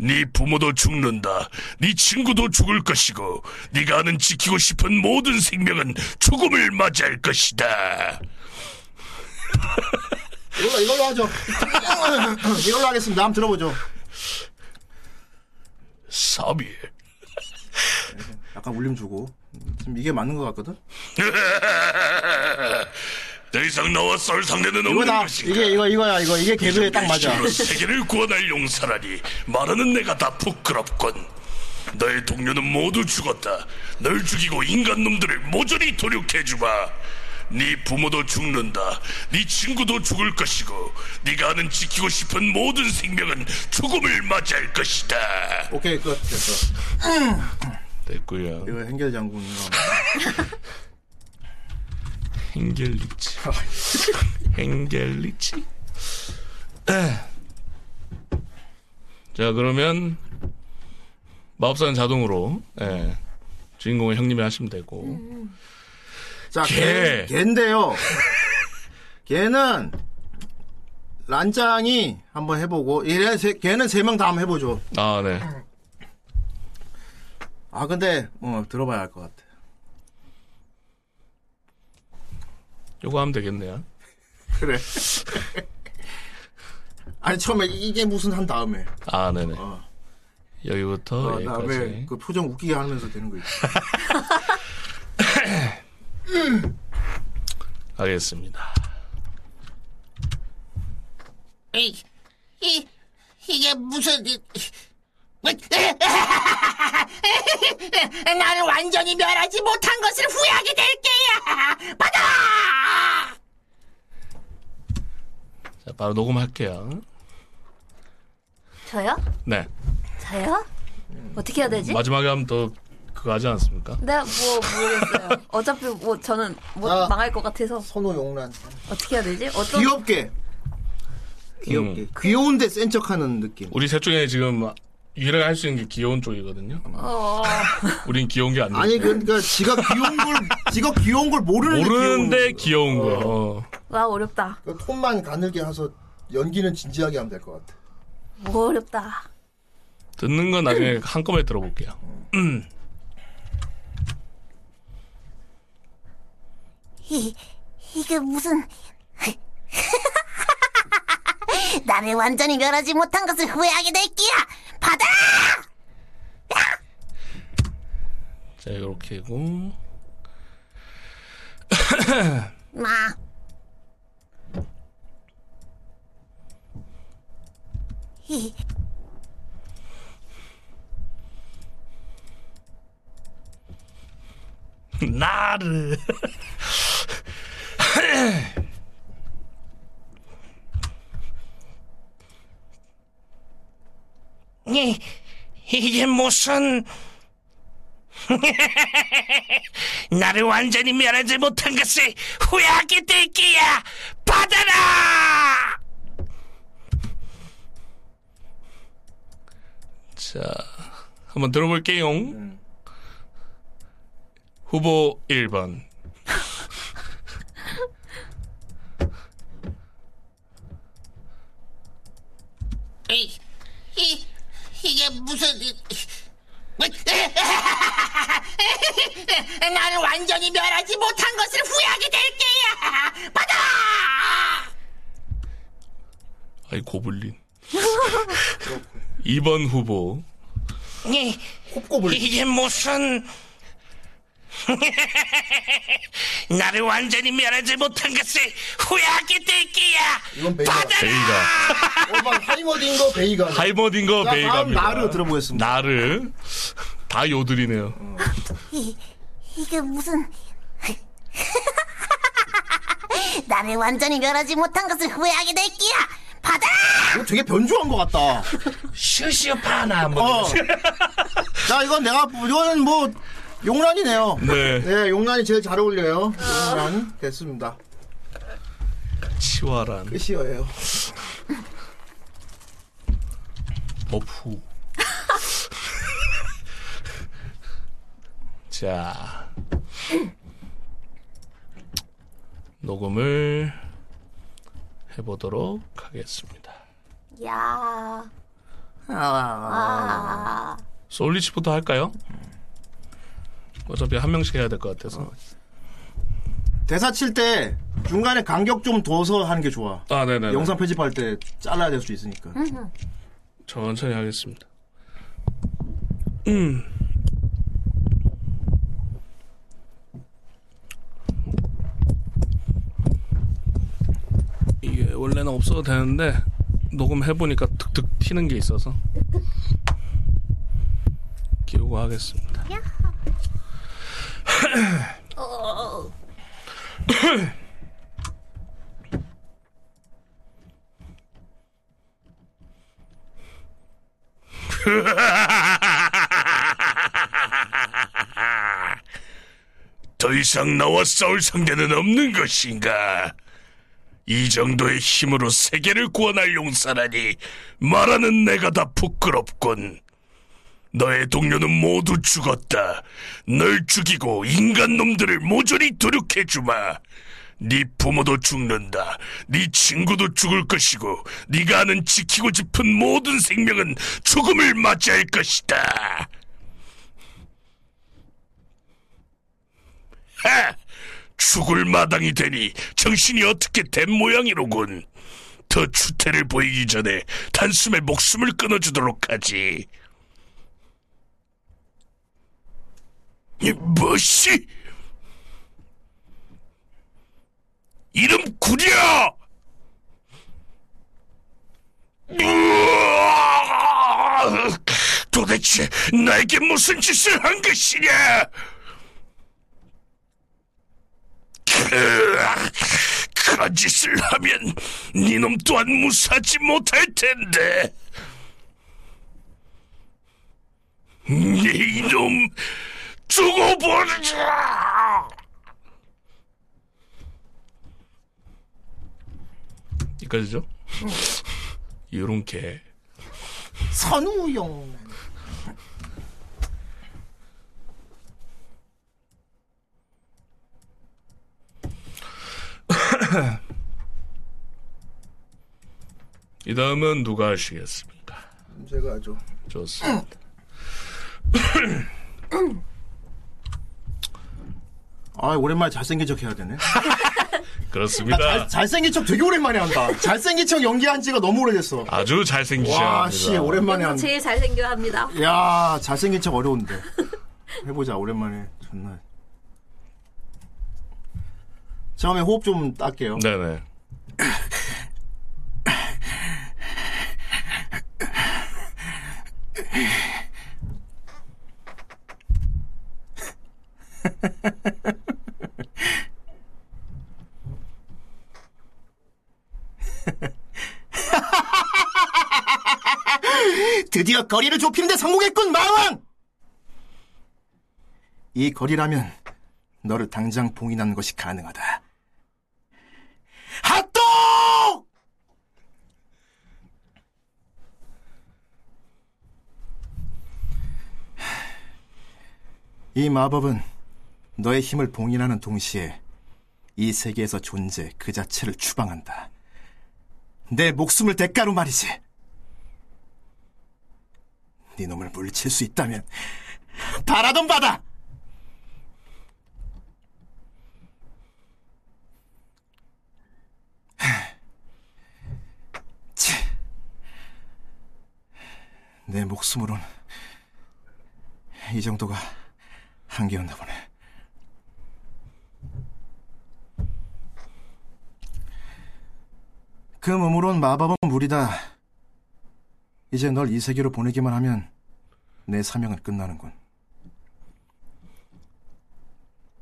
네 부모도 죽는다. 네 친구도 죽을 것이고 네가 아는 지키고 싶은 모든 생명은 죽음을 맞이할 것이다. 이걸로, 이걸로 하죠. 이걸로 하겠습니다. 한번 들어보죠. 3일. 약간 울림 주고. 지금 이게 맞는 것 같거든? 더 이상 나와 썰 상대는 없는 이거다. 것인가? 이게, 이거, 이거야. 이거. 이게 개그에 딱 맞아. 세계를 구원할 용사라니 말하는 내가 다 부끄럽군. 너의 동료는 모두 죽었다. 널 죽이고 인간 놈들을 모조리 도륙해주마. 네 부모도 죽는다. 네 친구도 죽을 것이고 네가 아는 지키고 싶은 모든 생명은 죽음을 맞이할 것이다. 오케이, 끝. 됐어. 됐고요. 이거 행겔 장군. 행겔리치. 행겔리치. 자 그러면 마법사는 자동으로 예, 주인공은 형님이 하시면 되고 자, 개. 개. 개인데요. 개는 란짱이 한번 해보고 얘는 세, 걔는 세 명다 한번 해보죠. 아 네. 아 근데 어 들어봐야 할 것 같아. 요거 하면 되겠네요. 그래. 아니 처음에 이게 무슨 한 다음에 아 네네. 어. 여기부터 어, 다음에 여기까지. 그 표정 웃기게 하면서 되는 거 있지. 하겠습니다. 이, 이, 이게 무슨, 이, 뭐, 나는 완전히 멸하지 못한 것을 후회하게 될 게야! 받아라! 자 바로 녹음할게요. 저요? 네. 저요? 어떻게 해야 되지? 마지막에 하면 더 그거 하지 않았습니까? 내가 뭐 모르겠어요. 어차피 뭐 저는 뭐 아. 망할 것 같아서 선호 용란. 어떻게 해야 되지? 어떤 귀엽게. 귀엽게. 음. 귀여운데 센 척하는 느낌. 우리 셋 중에 지금 유 일하게 할수 있는 게 귀여운 쪽이거든요. 어, 우린 귀여운 게 안 돼. 아니 그러니까 지가 귀여운 걸 지가 귀여운 걸 모르는데 모르는데 귀여운 귀여운 거. 어. 와 어렵다. 거. 그 톤만 가늘게 해서 연기는 진지하게 하면 될 것 같아. 뭐 어렵다. 듣는 건 나중에 한꺼번에 들어볼게요. 이, 이게 무슨 나를 완전히 멸하지 못한 것을 후회하게 될 끼야 받아 자, 이렇게고. 마 이, 나를. 이, 이게 무슨 나를 완전히 멸하지 못한 것을 후회하게 될 끼야 받아라 자, 한번 들어볼게요. 후보 1번. 이, 이, 이게 무슨 이- 나를 완전히 멸하지 못한 것을 후회하게 될 끼야 받아 아이, 고블린. 2번 후보. 이, 이게 무슨 나를 완전히 멸하지 못한 것을 후회하게 될 끼야 이건 베이가. 베이가. 5번 하이머딩거 베이가. 하이머딘 거 자, 다음 베이가입니다. 나르 들어보겠습니다. 나르. 다 요들이네요. 이, 이게 무슨 나를 완전히 멸하지 못한 것을 후회하게 될 끼야 받아 이거 되게 변주한 것 같다. 슈슈파나 뭐 어. 자, 이건 내가, 이거는 뭐, 용란이네요. 네. 네, 용란이 제일 잘 어울려요. 용란. 됐습니다. 치와란. 끝이에요. 버프. 자. 녹음을 해보도록 하겠습니다. 야. 아, 아. 솔리치부터 할까요? 어차피 한 명씩 해야 될 것 같아서. 대사 칠 때 중간에 간격 좀 둬서 하는 게 좋아. 아, 네네. 영상 편집할 때 잘라야 될 수 있으니까. 천천히 하겠습니다. 음. 이게 원래는 없어도 되는데 녹음해 보니까 툭툭 튀는 게 있어서 끼우고 하겠습니다. 더 이상 나와 싸울 상대는 없는 것인가? 이 정도의 힘으로 세계를 구원할 용사라니 말하는 내가 다 부끄럽군. 너의 동료는 모두 죽었다. 널 죽이고 인간 놈들을 모조리 도륙해주마. 네 부모도 죽는다. 네 친구도 죽을 것이고 네가 아는 지키고 싶은 모든 생명은 죽음을 맞이할 것이다. 하! 죽을 마당이 되니 정신이 어떻게 된 모양이로군. 더 추태를 보이기 전에 단숨에 목숨을 끊어주도록 하지. 이 뭐시? 이름 구려! 도대체 나에게 무슨 짓을 한 것이냐? 그, 그런 짓을 하면 니놈 또한 무사하지 못할 텐데. 네 이놈 죽어버리자! 이까지죠? 이런 개. 선우용. 이 다음은 누가 하시겠습니까? 제가 아주 좋습니다. 아 오랜만에 잘생긴 척 해야 되네. 그렇습니다. 잘, 잘생긴 척 되게 오랜만에 한다. 잘생긴 척 연기한 지가 너무 오래됐어. 아주 잘생기셔야 와. 씨, 오랜만에 한. 제일 잘생겨 합니다. 야, 잘생긴 척 어려운데. 해보자, 오랜만에. 정말. 처음에 호흡 좀 딸게요. 네네. 드디어 거리를 좁히는데 성공했군, 마왕! 이 거리라면 너를 당장 봉인하는 것이 가능하다. 핫도! 이 마법은 너의 힘을 봉인하는 동시에 이 세계에서 존재 그 자체를 추방한다. 내 목숨을 대가로 말이지. 네 놈을 물리칠 수 있다면 바라던 바다. 치. 내 목숨으론 이 정도가 한계였나 보네. 그 몸으론 마법은 무리다. 이제 널 이 세계로 보내기만 하면 내 사명은 끝나는군.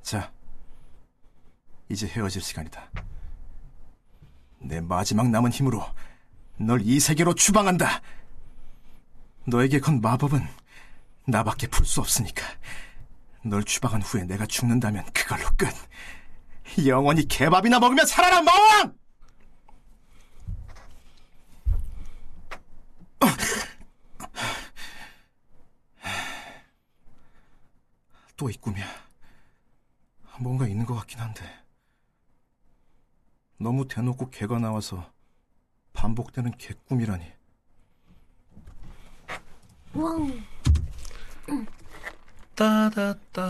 자, 이제 헤어질 시간이다. 내 마지막 남은 힘으로 널 이 세계로 추방한다. 너에게 건 마법은 나밖에 풀 수 없으니까. 널 추방한 후에 내가 죽는다면 그걸로 끝. 영원히 개밥이나 먹으며 살아라, 마왕! 또 이 꿈이야. 뭔가 있는 것 같긴 한데. 너무 대놓고 개가 나와서 반복되는 개꿈이라니. 왕. 따다따.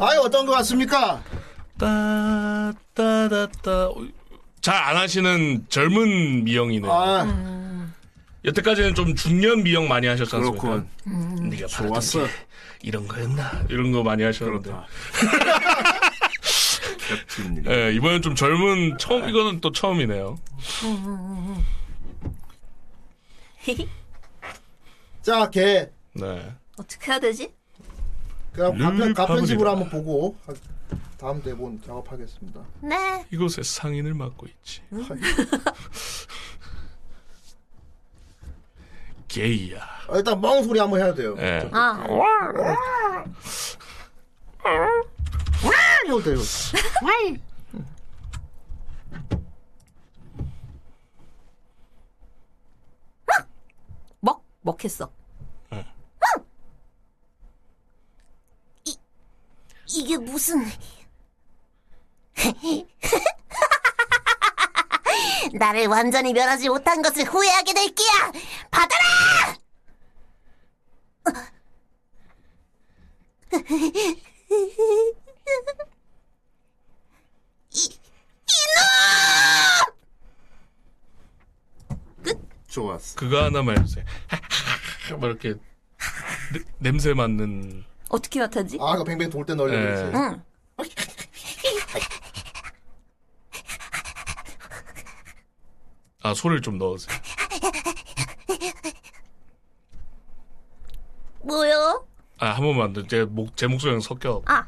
아이, 어떤 것 같습니까? 따따다따. 잘 안 하시는 젊은 미영이네. 요 아, 여태까지는 좀 중년 미영 많이 하셨지 않습니까? 그렇군. 네가 좋았어. 바라던 게 이런 거였나? 이런 거 많이 하셨는데. 일. 예, 이번엔 좀 젊은 처음 이거는 또 처음이네요. 자, 개. 네. 어떻게 해야 되지? 가편, 가편집으로. 한번 보고 다음 대본 작업하겠습니다. 네. 이곳에 상인을 맡고 있지. 게이야. 아, 일단 멍 소리 한번 해야 돼요. 예. 아, 해도 돼요. 먹 먹했어. 이게 무슨... 나를 완전히 멸하지 못한 것을 후회하게 될 끼야! 받아라! 좋았어. 그거 하나만 해주세요. 뭐 이렇게 내- 냄새 맡는. 어떻게 맡았지? 아, 이거 뱅뱅 돌때 예. 그랬어요. 응. 아 소리를 좀 넣으세요. 뭐요? 아 한 번만 더. 제 목, 제 목소리랑 섞여. 아.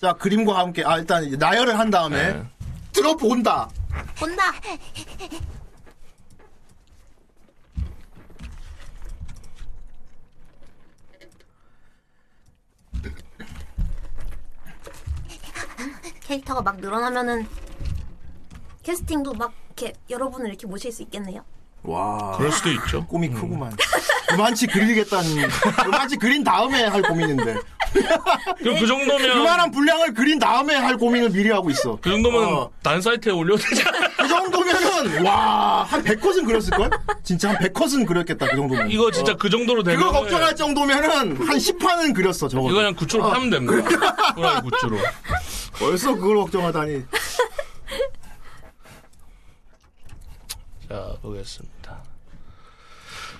자 그림과 함께 아 일단 나열을 한 다음에 네. 들어본다. 본다. 캐릭터가 막 늘어나면은 캐스팅도 막 이렇게 여러분을 이렇게 모실 수 있겠네요. 와 그럴 수도 있죠. 꿈이 크구만. 그만치 그리겠다는 그만치 그린 다음에 할 고민인데 그럼 그 정도면 그만한 분량을 그린 다음에 할 고민을 미리 하고 있어. 그 정도면 어. 단 사이트에 올려도 되잖아. 그 정도면은 와한 100컷은 그렸을 걸? 진짜 한 100컷은 그렸겠다 그 정도면. 이거 진짜 그 정도로 되면 그거 걱정할 정도면은 한 10판은 그렸어 저거. 이거 그냥 굿즈로 파면 됩니다. 호라이 굿즈로. 벌써 그걸 걱정하다니. 자 보겠습니다.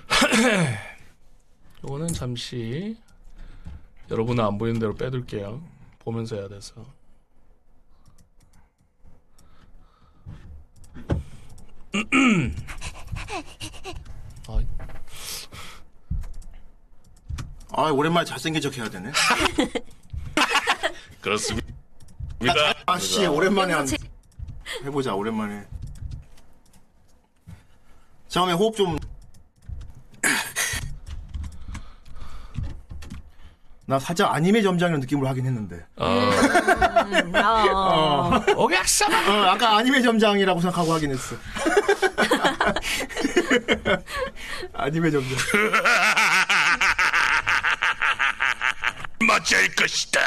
이거는 잠시 여러분은 안 보이는 대로 빼둘게요. 보면서 해야 돼서. 아, 아 오랜만에 잘생긴 척 해야 되네. 그렇습니다. 아씨 오랜만에 한 해보자 오랜만에. 처음에 호흡 좀. 나 살짝 아니메 점장이라는 느낌으로 하긴 했는데. 아, 오겠어. 어, 아까 아니메 점장이라고 생각하고 하긴 했어. 아니메 점장. 맞이할 것이다.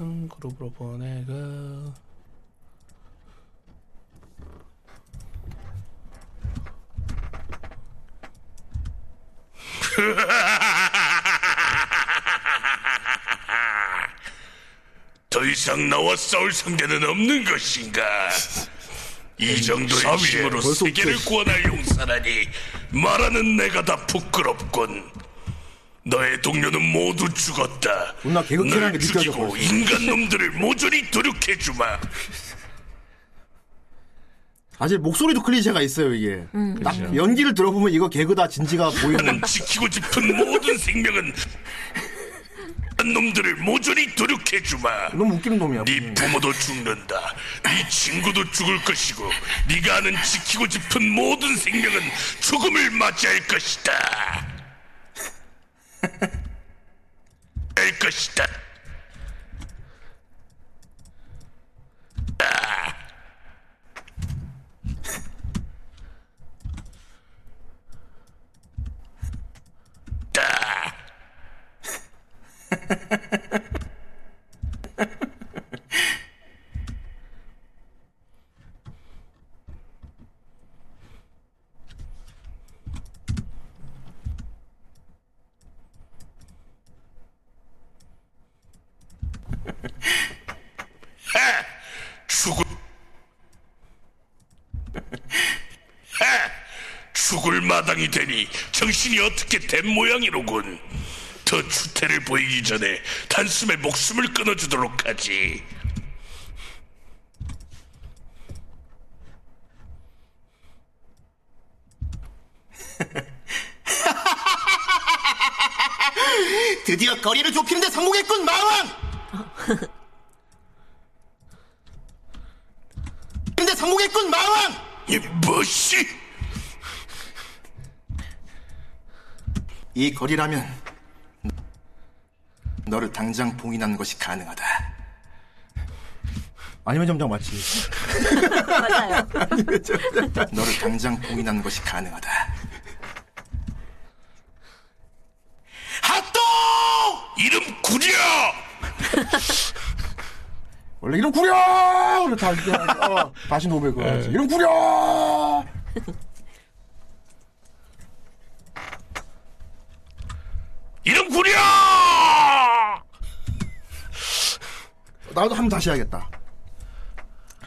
음, 그룹으로 보내고. 더 이상 나와 싸울 상대는 없는 것인가? 이 정도의 힘으로 세계를 구원할 용사라니 말하는 내가 다 부끄럽군. 너의 동료는 모두 죽었다. 존나 개극질한 널게 느껴져, 죽이고. 인간 놈들을 모조리 도륙해 주마. 사실 목소리도 클리셰가 있어요 이게. 딱 연기를 들어보면 이거 개그다 진지가 보이는. 나는 지키고 싶은 모든 생명은 인간 놈들을 모조리 도륙해 주마. 너무 웃기는 놈이야. 네 부모도 죽는다. 네 친구도 죽을 것이고 네가 아는 지키고 싶은 모든 생명은 죽음을 맞이할 것이다. 할 것이다. 죽을 마당이 되니 정신이 어떻게 된 모양이로군. 더 추태를 보이기 전에 단숨에 목숨을 끊어주도록 하지. 드디어 거리를 좁히는데 성공했군 마왕. 근데 성공했군 마왕. 이 뭐시? 이 거리라면 너를 당장 봉인하는 것이 가능하다. 아니면 점장 맞지? 맞아요. 너를 당장 봉인하는 것이 가능하다. 핫도! 이름 구려! 원래 이름 구려! 다, 어, 다시 노벨 그거 하지. 이름 구려! 이름 구려! 나도 한번 다시 해야겠다.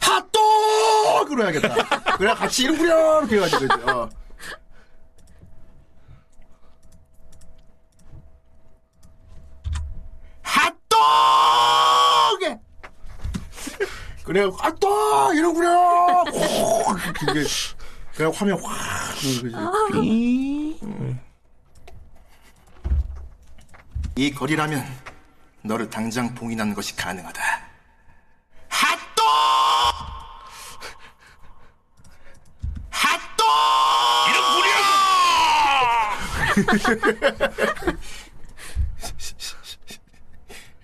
핫도! 그래야겠다. 그래야 같이 이름 구려! 이렇게 해가지고, 그지? 어. 핫도그! 그래 아따 이러구려 이게 그냥 화면 확그지. 이 거리라면 너를 당장 봉인하는 것이 가능하다. 핫도! 핫도!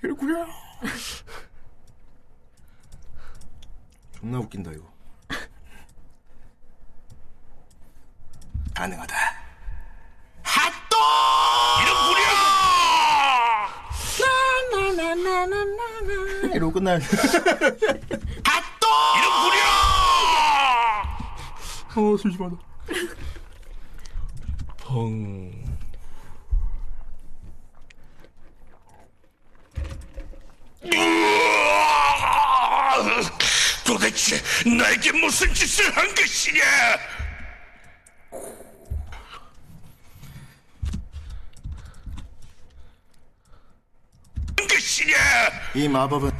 이러구려. 존나 웃긴다 이거. 가능하다. 핫도! 이러고 끝나야 돼. 핫도! 어, 심심하다. 펑. 도대체 나에게 무슨 짓을 한 것이냐? 한 것이냐? 이 마법은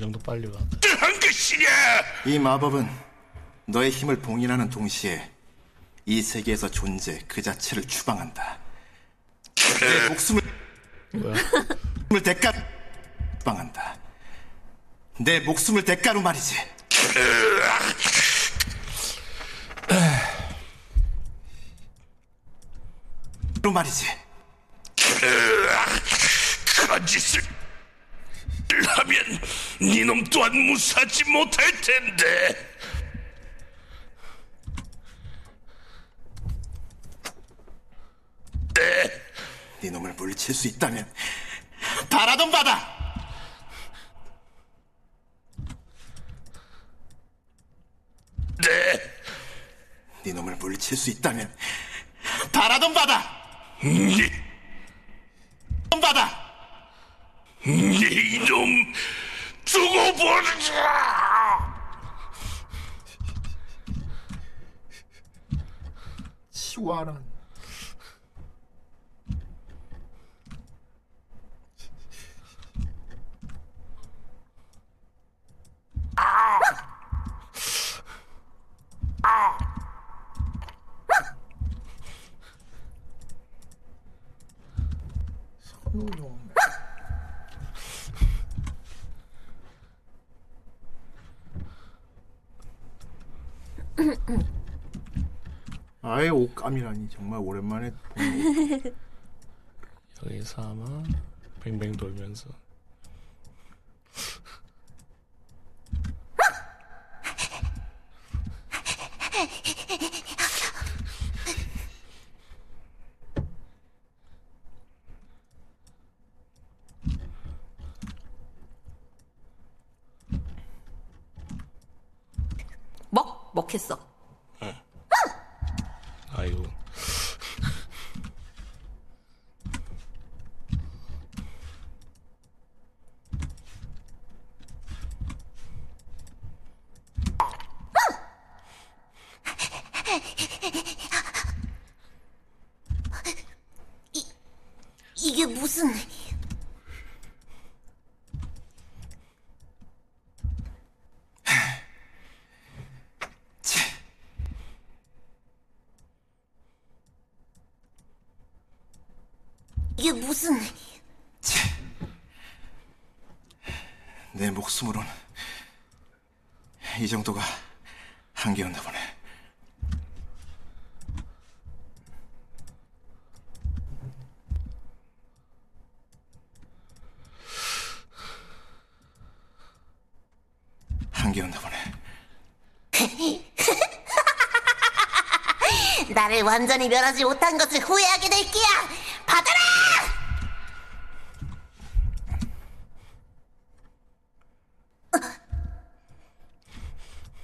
정도 빨리 와. 한 것이냐? 이 마법은 너의 힘을 봉인하는 동시에 이 세계에서 존재 그 자체를 추방한다. 내 목숨을 뭐야? 목숨을 대가 추방한다. 내 목숨을 대가로 말이지. 로 말이지. 그런 짓을 하면 니놈 또한 무사하지 못할 텐데. 네, 네 놈을 물리칠 수 있다면 바라던 바다. 네, 네 놈을 물리칠 수 있다면 바라던 바다. 니, 바다. 니놈 죽어버리자. 시원한. 아예 옷감이라니 정말 오랜만에. 여기서 아마 뱅뱅 돌면서 먹 먹했어. 아이고 이게 무슨 이게 무슨 내 목숨으론 이 정도가 한계였나 보네. 한계였나 보네. 나를 완전히 멸하지 못한 것을 후회하게 될 게야. 받아라!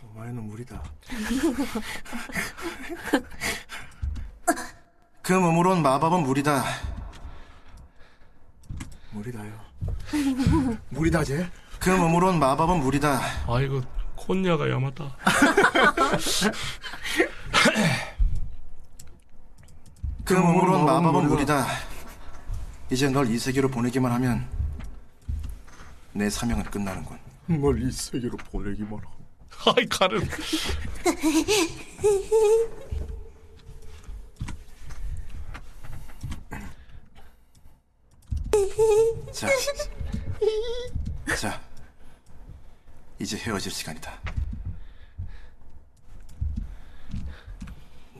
오마이는 무리다. 그 몸으론 마법은 무리다. 무리다요. 무리다 쟤? 그 몸으론 마법은 무리다. 아이고 콘야가 야마다 그 몸으론 마법은 무리다. 이제 널 이 세계로 보내기만 하면 내 사명은 끝나는군. 널 이 세계로 보내기만 하면 아이 가름. 자, 자, 이제 헤어질 시간이다.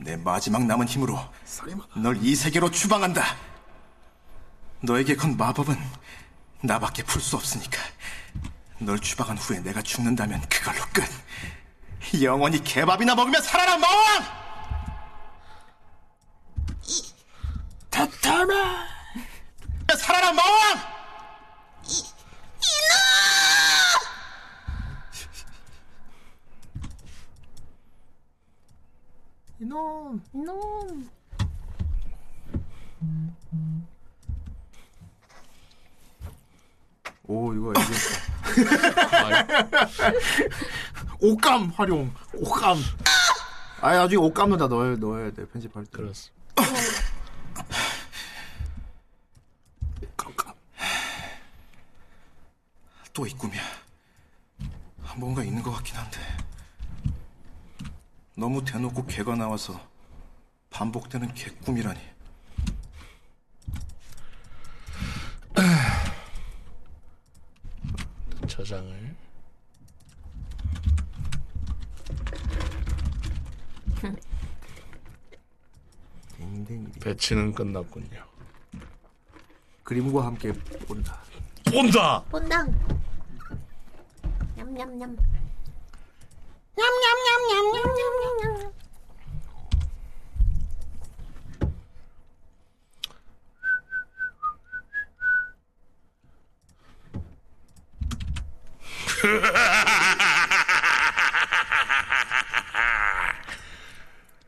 내 마지막 남은 힘으로 널 이 세계로 추방한다. 너에게 건 마법은 나밖에 풀 수 없으니까. 널 추방한 후에 내가 죽는다면 그걸로 끝. 영원히 개밥이나 먹으며 살아라, 마왕! 다타마 살아라, 마왕! 이놈 이놈. 오 이거 이게 옷감 활용 옷감 아 나중에 옷감도 다 넣어야 넣어야 돼 편집할 때 그렇습니다. 옷감 또이 꿈이야. 뭔가 있는 것 같긴 한데. 너무 대놓고 개가 나와서 반복되는 개꿈이라니. 저장을. 배치는 끝났군요. 그림과 함께 본다 본다. 본당. 냠냠냠.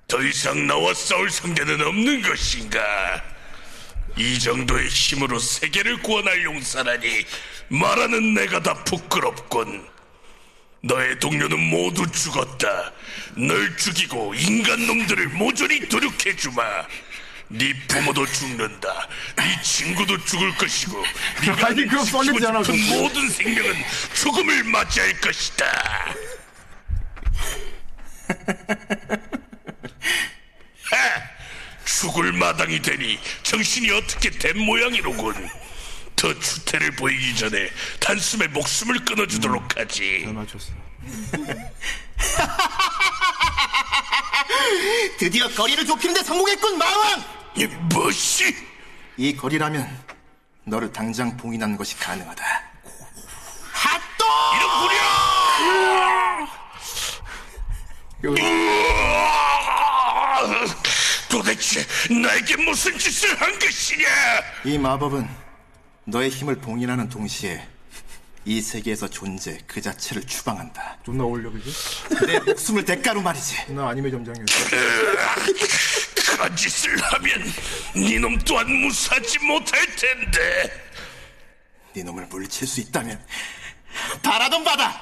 더 이상 나와 싸울 상대는 없는 것인가? 이 정도의 힘으로 세계를 구원할 용사라니 말하는 내가 다 부끄럽군. 너의 동료는 모두 죽었다. 널 죽이고 인간 놈들을 모조리 도륙해주마. 네 부모도 죽는다. 네 친구도 죽을 것이고 네가 아니, 그거 지키고 썰리잖아, 싶은 그거. 모든 생명은 죽음을 맞이할 것이다. 죽을 마당이 되니 정신이 어떻게 된 모양이로군. 더 추태를 보이기 전에 단숨에 목숨을 끊어주도록 하지. 잘 맞췄어 드디어 거리를 좁히는데 성공했군, 마왕! 이 무엇이? 이 거리라면 너를 당장 봉인하는 것이 가능하다. 핫도! 이런 무려! 도대체 나에게 무슨 짓을 한 것이냐? 이 마법은 너의 힘을 봉인하는 동시에 이 세계에서 존재 그 자체를 추방한다. 존나 어울려 그지? 내 목숨을 대가로 말이지. 나 아니메 점장이었어 그런 짓을 하면 네놈 또한 무사하지 못할 텐데. 네 놈을 물리칠 수 있다면 바라던 바다.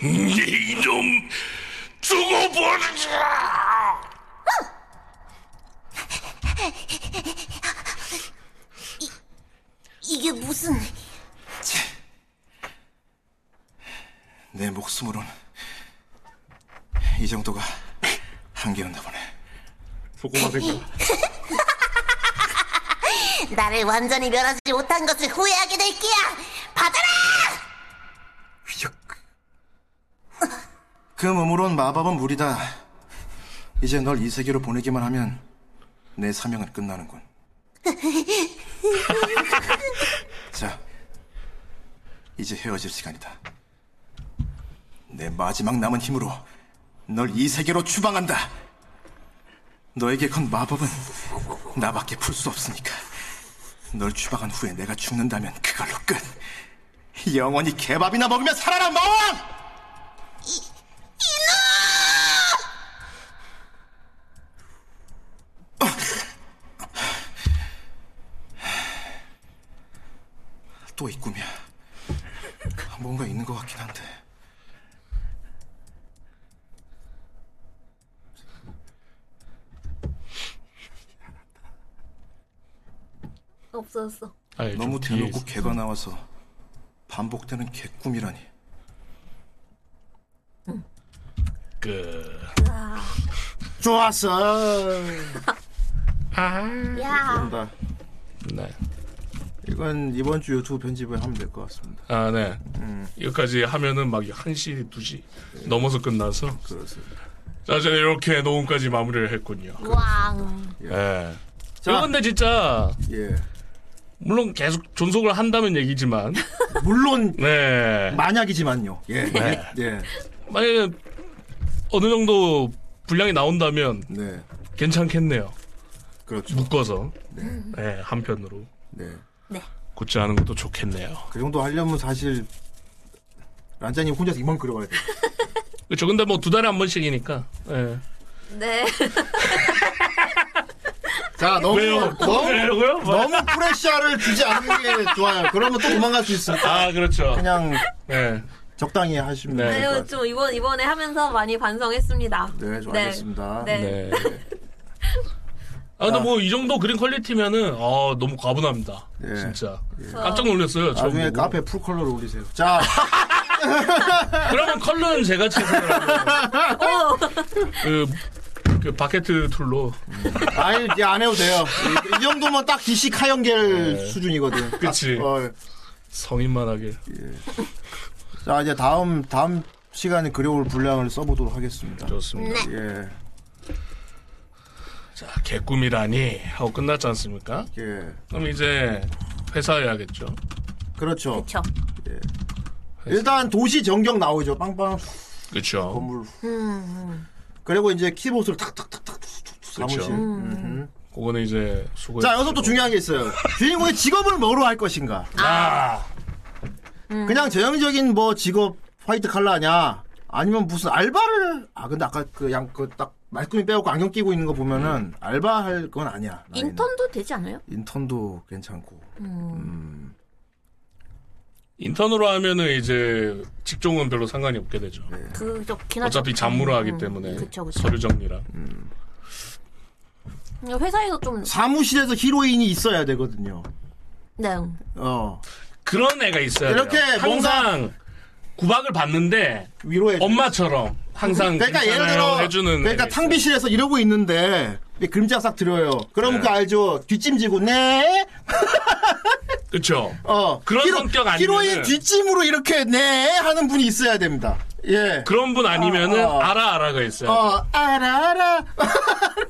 네놈 두고 보자. 이게 무슨 내 목숨으론 이 정도가 한계였나 보네. 소고마 생각 나를 완전히 멸하지 못한 것을 후회하게 될 게야. 받아라. 그 몸으론 마법은 무리다. 이제 널 이 세계로 보내기만 하면 내 사명은 끝나는군. 자, 이제 헤어질 시간이다. 내 마지막 남은 힘으로 널 이 세계로 추방한다. 너에게 건 마법은 나밖에 풀 수 없으니까. 널 추방한 후에 내가 죽는다면 그걸로 끝. 영원히 개밥이나 먹으며 살아라, 마왕! 또 이 꿈이야. 뭔가 있는 것 같긴 한데. 없어졌어. 아니, 너무 대놓고. 개가 나와서 반복되는 개꿈이라니. 그 좋았어. 야. 된다. 네. 이건 이번 주 유튜브 편집을 하면 될 것 같습니다. 아, 네. 여기까지 하면은 막 1시, 2시 넘어서 끝나서. 그렇습니다. 자, 이제 이렇게 녹음까지 마무리를 했군요. 왕. 예. 자. 자, 근데 진짜, 예. 물론 계속 존속을 한다면 얘기지만, 물론 네. 만약이지만요. 예. 네. 예. 만약에 어느 정도 분량이 나온다면 네. 괜찮겠네요. 그렇죠. 묶어서. 네, 한 편으로. 네. 굳지 않은 것도 좋겠네요. 그 정도 하려면 사실 란자님 혼자서 이만 그려가야 돼. 그렇죠. 근데 뭐 두 달에 한 번씩이니까. 예. 네. 자, 너무 왜요? 너무 왜요고요? 뭐? 너무 pressure를 주지 않는 게 좋아요. 그러면 또 도망갈 수 있어요. 아, 그렇죠. 그냥 네. 적당히 하시면 네. 될것 아유, 같아요. 좀 이번 이번에 하면서 많이 반성했습니다. 네, 좀 알겠습니다. 네. 네. 아, 근데 뭐 이 정도 그림 quality면은 아, 너무 과분합니다. 네. 진짜. 깜짝 놀랐어요. 처음 나중에. 카페 full color를 올리세요. 자, 그러면 컬러는 제가 채색을 하고 어, 그, 그 bucket tool로 아니 이제 안 해도 돼요. 이, 이 정도면 딱 DC 수준이거든. 네. 그치. 어, 성인만 하게. 자 이제 다음 다음 시간에 그려올 분량을 써보도록 하겠습니다. 좋습니다. 예, 자, 개꿈이라니 하고 끝났지 않습니까? 예, 그럼 이제 회사해야겠죠. 그렇죠. 그쵸. 일단 도시 전경 나오죠. 빵빵 그렇죠. 건물. 음, 그리고 이제 키보드를 탁탁탁탁 사무실. 그렇죠. 음흠. 그거는 이제 수고. 자 여기서 또 중요한 게 있어요. 주인공의 직업을 뭐로 할 것인가? 아, 그냥 전형적인 뭐 직업 화이트 칼라냐? 아니면 무슨 알바를 아 근데 아까 그 양 그 딱 말끔히 빼고 안경 끼고 있는 거 보면은 알바 할 건 아니야. 나이는. 인턴도 되지 않아요? 인턴도 괜찮고. 인턴으로 하면은 이제 직종은 별로 상관이 없게 되죠. 그 좋긴 하죠. 어차피 잡무를 하기 음, 때문에 그쵸, 그쵸. 서류 정리랑. 회사에서 좀 사무실에서 히로인이 있어야 되거든요. 네. 어 그런 애가 있어요. 이렇게 항상 구박을 받는데 위로해. 주- 엄마처럼 항상 그러니까 예를 괜찮아요 들어 해주는. 그러니까 있어요. 탕비실에서 이러고 있는데 그림자 싹 들어요. 그럼 네. 그 알죠? 뒷짐지고 네. 그쵸. 어 그런 성격 아니면은- 히로인 뒷짐으로 이렇게 네 하는 분이 있어야 됩니다. 예. 그런 분 아니면은 어, 어. 알아 알아가 있어요. 어 알아 알아.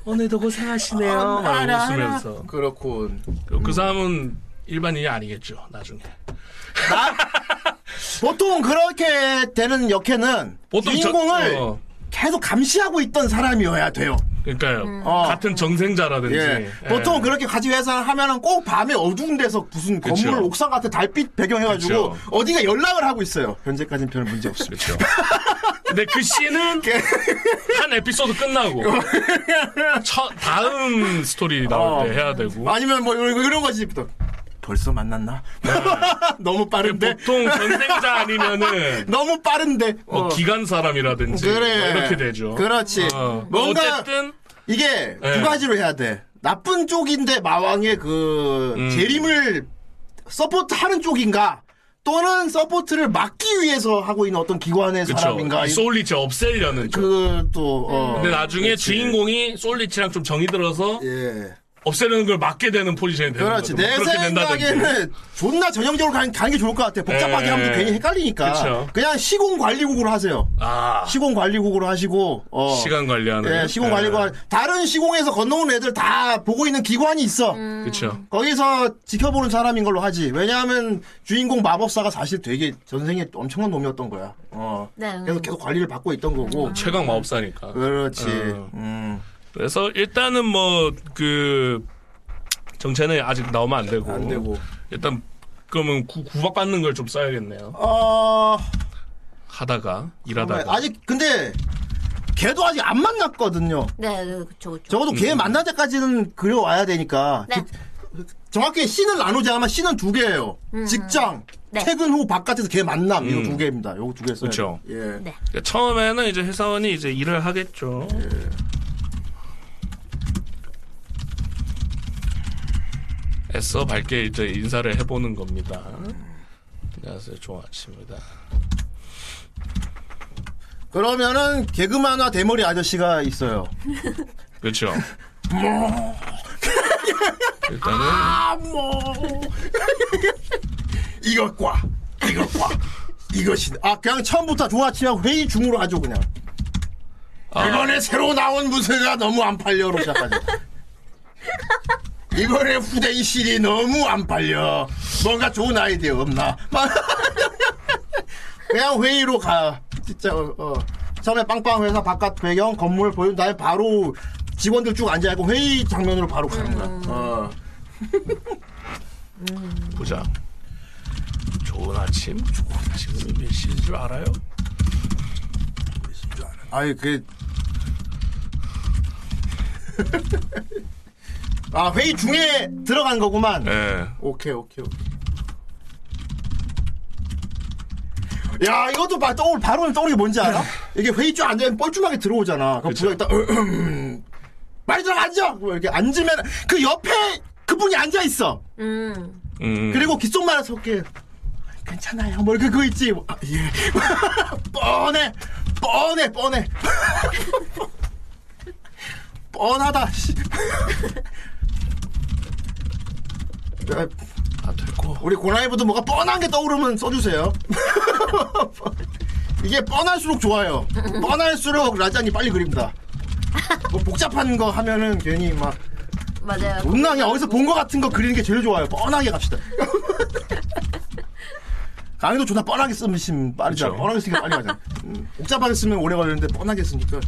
오늘도 고생하시네요. 어, 막 알아, 웃으면서. 그렇군. 그, 그 사람은 일반인이 아니겠죠. 나중에. 보통 그렇게 되는 역해는 보통 저- 주인공을 어, 계속 감시하고 있던 사람이어야 돼요. 그러니까요. 어. 같은 정생자라든지. 예. 예. 보통 그렇게 가지 회사를 하면은 꼭 밤에 어두운 데서 무슨 그쵸. 건물 옥상 같은 달빛 배경해가지고 그쵸. 어디가 연락을 하고 있어요. 현재까지는 별 문제 없습니다. 근데 그 씬은 한 에피소드 끝나고 첫 다음 스토리 나올 때 해야 되고 아니면 뭐 이런, 이런 거지. 또 벌써 만났나? 너무 빠른데? 보통 전생자 아니면은 너무 빠른데? 뭐 어. 기간 사람이라든지 그래. 뭐 이렇게 되죠. 그렇지. 어. 뭐 뭔가 어쨌든 이게 네. 두 가지로 해야 돼. 나쁜 쪽인데 마왕의 그 음. 재림을 support하는 쪽인가? 또는 support를 막기 위해서 하고 있는 어떤 기관의 그쵸. 사람인가? 이 소울리치 없애려는 쪽. 그또 어. 근데 나중에 그렇지. 주인공이 소울리치랑 좀 정이 들어서 예. 없애려는 걸 막게 되는 포지션이 되는 그렇지. 거죠. 내뭐 그렇게 된다든지. 생각에는 존나 전형적으로 가는, 가는 게 좋을 것 같아. 복잡하게 예. 하면 또 괜히 헷갈리니까. 그쵸. 그냥 시공 관리국으로 하세요. 아 시공 관리국으로 하시고 어. 시간 관리하는. 예, 시공 관리국 다른 시공에서 건너온 애들 다 보고 있는 기관이 있어. 그렇죠. 거기서 지켜보는 사람인 걸로 하지. 왜냐하면 주인공 마법사가 사실 되게 전생에 엄청난 놈이었던 거야. 어. 네. 그래서 계속 관리를 받고 있던 거고. 최강 마법사니까. 그렇지. 어. 음. 그래서 일단은 뭐 그 정체는 아직 나오면 안 되고. 안 되고. 일단 그러면 구, 구박받는 걸 좀 써야겠네요. 어. 하다가 일하다가. 아직 근데 걔도 아직 안 만났거든요. 네, 네, 그쵸, 그쵸. 적어도 음. 걔 만날 때까지는 그려와야 되니까. 네. 그- 정확히 씬을 나누자면 씬은 두 개예요. 직장, 네. 퇴근 후 바깥에서 걔 만남 이거 음. 두 개입니다. 요거 두 개 써요. 그쵸. 예. 네. 처음에는 이제 회사원이 이제 일을 하겠죠. 애써 밝게 이제 인사를 해보는 겁니다. 안녕하세요. 좋은 아침입니다. 그러면은 개그만화 대머리 아저씨가 있어요. 그렇죠. 일단은 아, 뭐. 이것과, 이것과, 이것이, 아 그냥 처음부터 좋은 아침하고 회의 중으로 하죠 그냥. 이번에 새로 나온 무쇠가 너무 안 팔려로 시작하죠. 이번에 후대인실이 너무 안 팔려. 뭔가 좋은 아이디어 없나? 그냥 회의로 가. 진짜 어, 어. 처음에 빵빵 회사 바깥 배경 건물 보여준 다음에 바로 직원들 쭉 앉아 있고 회의 장면으로 바로 가는 거야. 어. 보자. 좋은 아침. 좋은 지금이 몇 시인 줄 알아요? 아이 그. 아 회의 중에 들어간 거구만. 예. 오케이 오케이 오케이. 야 이것도 봐 떠올 바로 떠오르는 게 뭔지 알아? 이게 회의 쭉 앉으면 뻘쭘하게 들어오잖아. 그럼 딱 "으흠, 빨리 들어 앉아. 뭐 이렇게 앉으면 그 옆에 그분이 앉아 있어. 음. 음. 그리고 귓속말을 섞게 괜찮아요. 뭐 이렇게 그거 있지. 아, 예. 뻔해, 뻔해, 뻔해. 뻔하다. 아 됐고. 우리 고나이브도 뭐가 뻔한 게 떠오르면 써주세요. 이게 뻔할수록 좋아요. 뻔할수록 라장이 빨리 그립니다. 뭐 복잡한 거 하면은 괜히 막 맞아요. 존나 그냥 어디서 본 거 같은 거 그리는 게 제일 좋아요. 뻔하게 갑시다. 강의도 존나 뻔하게 쓰면. 그쵸. 뻔하게 쓰니까 빨리 가잖아. 음, 복잡하게 쓰면 오래 걸리는데 뻔하게 쓰니까.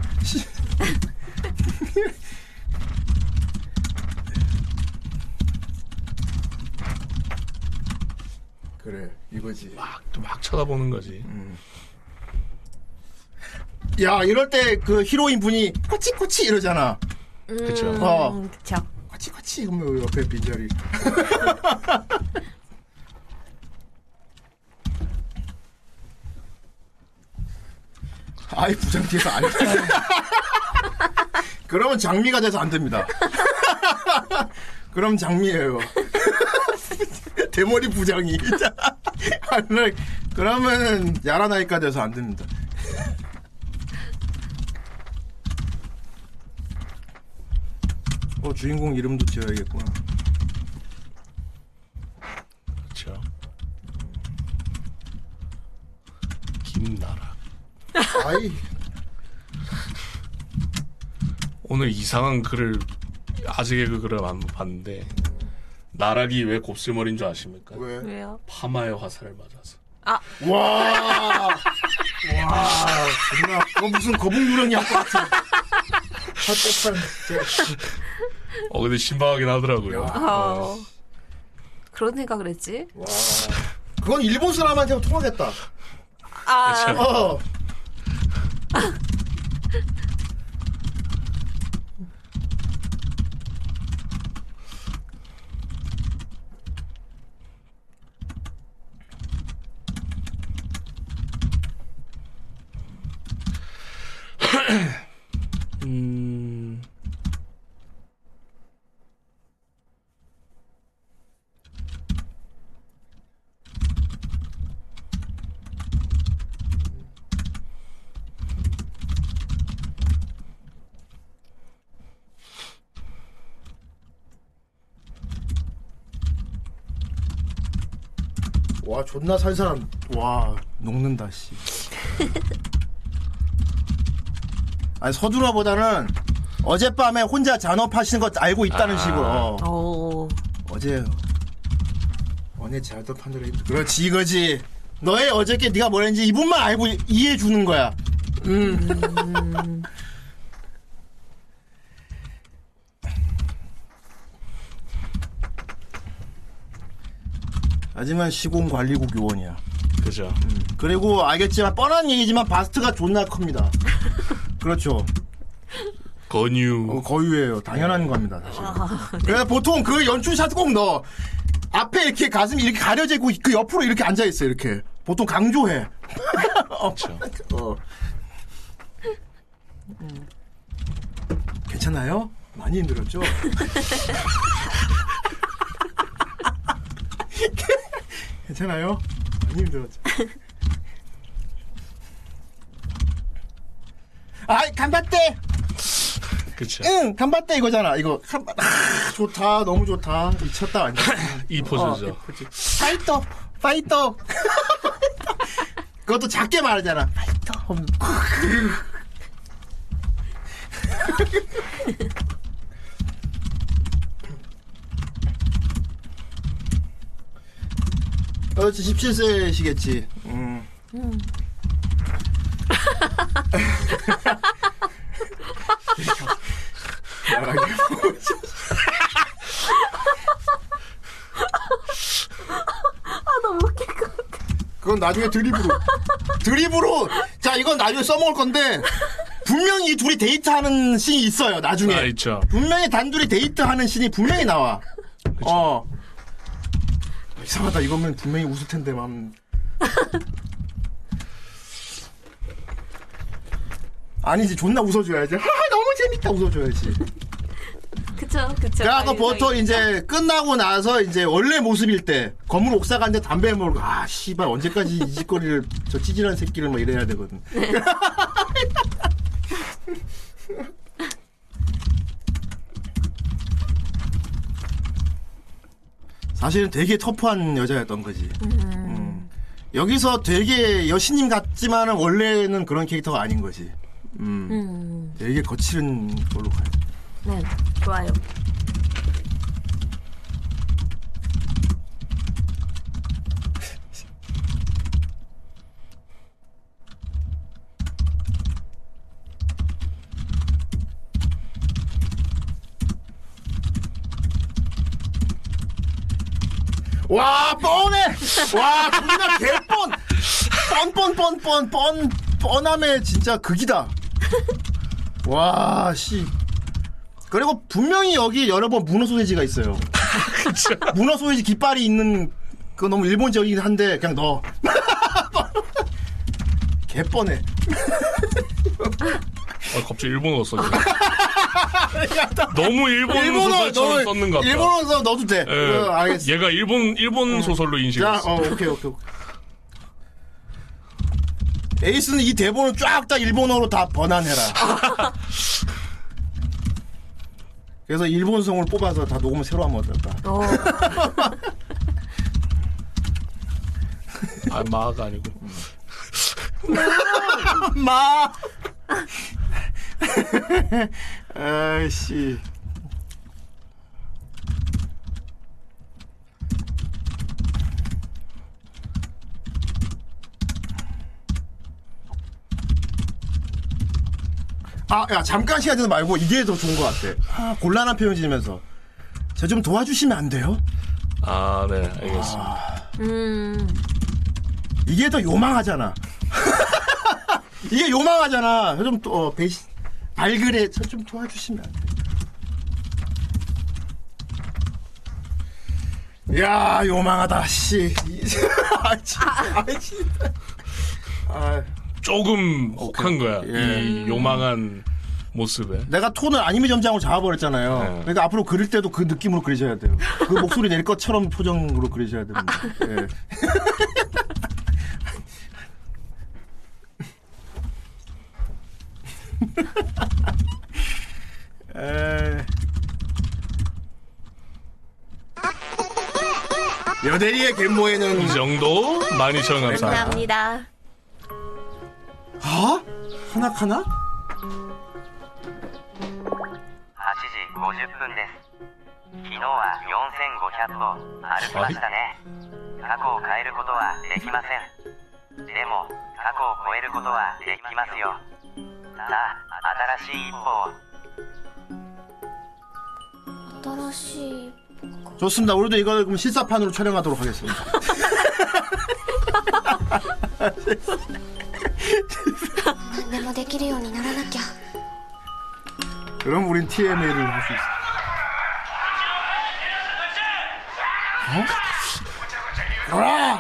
그래 이거지. 막 쳐다보는 거지. 야 이럴 때 그 히로인 분이 코치코치 이러잖아. 그쵸. 어. 음, 그쵸. 코치코치 그러면 옆에 빈자리. 아이 부장 뒤에서 안 돼. 그러면 장미가 돼서 안 됩니다. 그럼 장미예요. 대머리 부장이. 그러면 야라나이가 돼서 안 됩니다. 어 주인공 이름도 지어야겠구나. 그렇죠. 김나라. 아이 오늘 이상한 글을 개그 글을 안 봤는데 나락이 왜 곱슬머리인 줄 아십니까? 왜? 왜요? 파마의 화살을 맞아서. 와, 와, 존나, 어, 무슨 거북 유령이 할것 같아. 어 근데 신박하긴 하더라고요. 어. 그러니까 그랬지. 그건 일본 사람한테 통하겠다. 아, 그쵸. 어. 음. 와, 존나 살 사람, 와, 녹는다, 씨. 아니, 서두라보다는 어젯밤에 혼자 잔업하시는 거 알고 있다는 아. 식으로. 어. 오. 어제 어제 판단을 했 그렇지 이거지 너의 어저께 네가 뭐랬는지 이분만 알고 이해해 주는 거야 음. 하지만 시공관리국 요원이야 그죠. 그리고 알겠지만 뻔한 얘기지만 바스트가 존나 큽니다 그렇죠 건유. 어, 거유예요. 당연한 겁니다, 사실. 그래서 보통 그 연출샷 꼭 넣어. 앞에 이렇게 가슴이 이렇게 가려지고 그 옆으로 이렇게 앉아 있어 이렇게. 보통 강조해. 그렇죠. 어. 음. 괜찮아요? 많이 힘들었죠? 괜찮아요? 많이 힘들었지. 아, がんばって! 그쵸. 응, がんばって 이거잖아. 이거, がんば, 아, 좋다. 너무 좋다. 미쳤다. 이 포즈죠. 어. 파이터! 파이터! 그것도 작게 말하잖아. ファイト! 하면 그렇지, 17세시겠지. 음. 너무 웃길 것 같아. 그건 나중에 드립으로. 드립으로! 자, 이건 나중에 써먹을 건데, 분명히 이 둘이 데이트하는 씬이 있어요, 나중에. 아, 있죠. 분명히 단둘이 데이트하는 씬이 분명히 나와. 어. 이상하다, 이거면 분명히 웃을 텐데, 맘. 아니지, 존나 웃어줘야지. 하하, 너무 재밌다, 웃어줘야지. 그쵸, 그쵸. 그래갖고 아니, 보통 저기- 이제 끝나고 나서 이제 원래 모습일 때 건물 옥상 간데 담배 물고 아 씨발 언제까지 이 짓거리를 저 찌질한 새끼를 뭐 이래야 되거든. 사실은 되게 터프한 여자였던 거지. 음. 여기서 되게 여신님 같지만은 원래는 그런 캐릭터가 아닌 거지. 음. 음, 되게 거칠은 걸로 가요. 네, 좋아요. 와 뻔해 와 존나 개뻔 뻔뻔뻔뻔 뻔 뻔함에 진짜 극이다 와 씨 그리고 분명히 여기 여러 번 문어 소세지가 있어요 문어 소세지 깃발이 있는 그 너무 일본적이긴 한데 그냥 넣어 개뻔해 어, 갑자기 일본어 써. 너무 일본 일본어 소설처럼 썼는 것 같다. 일본어서 넣어도 돼 예. 어, 알겠어 얘가 일본 일본 소설로 자, 인식했어. 어, 오케이, 오케이, 오케이. 에이스는 이 대본을 쫙 다 일본어로 다 번안해라. 그래서 일본성을 뽑아서 다 녹음을 새로 하면 어떨까? 어, 아 마가 아니고. 마! 아이씨. 아, 야, 잠깐 시간 되는 말고 이게 더 좋은 것 같아. 아, 곤란한 표현 지으면서. 저 좀 도와주시면 안 돼요? 아, 네, 알겠습니다. 음, 이게 더 요망하잖아. 이게 요망하잖아. 좀 또, 어, 배신, 발그레, 저 좀 도와주시면 안 돼. 야, 요망하다, 씨. 아, 진짜. 아, 진짜. 아, 조금 혹한 거야. 예. 이 요망한 모습에. 내가 톤을 아니메 점장으로 잡아버렸잖아요. 네. 그러니까 앞으로 그릴 때도 그 느낌으로 그리셔야 돼요. 그 목소리 낼 것처럼 표정으로 그리셔야 됩니다. 예. 에... 여대리의 갯모에는 이 정도 12,000원 감사합니다. 감사합니다. 아? 하나카나? 8時50分です昨日は4500歩歩きましたね過去を変えることはできませんでも過去を超えることはできますよさあ新しい一歩を新しい 좋습니다. 우리도 이걸 그럼 실사판으로 촬영하도록 하겠습니다. 아, 何でもできるようにならなきゃ 그럼 우린 TMA를 할 수 있어. 어? 아!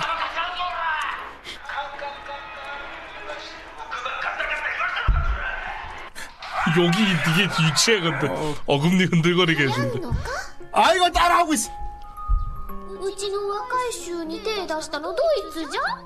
여기 이게 유치해 근데 어금니 흔들거리게 해준다. のか 아, 이걸 따라하고 있어. うちの若い衆に手出したのドイツじゃい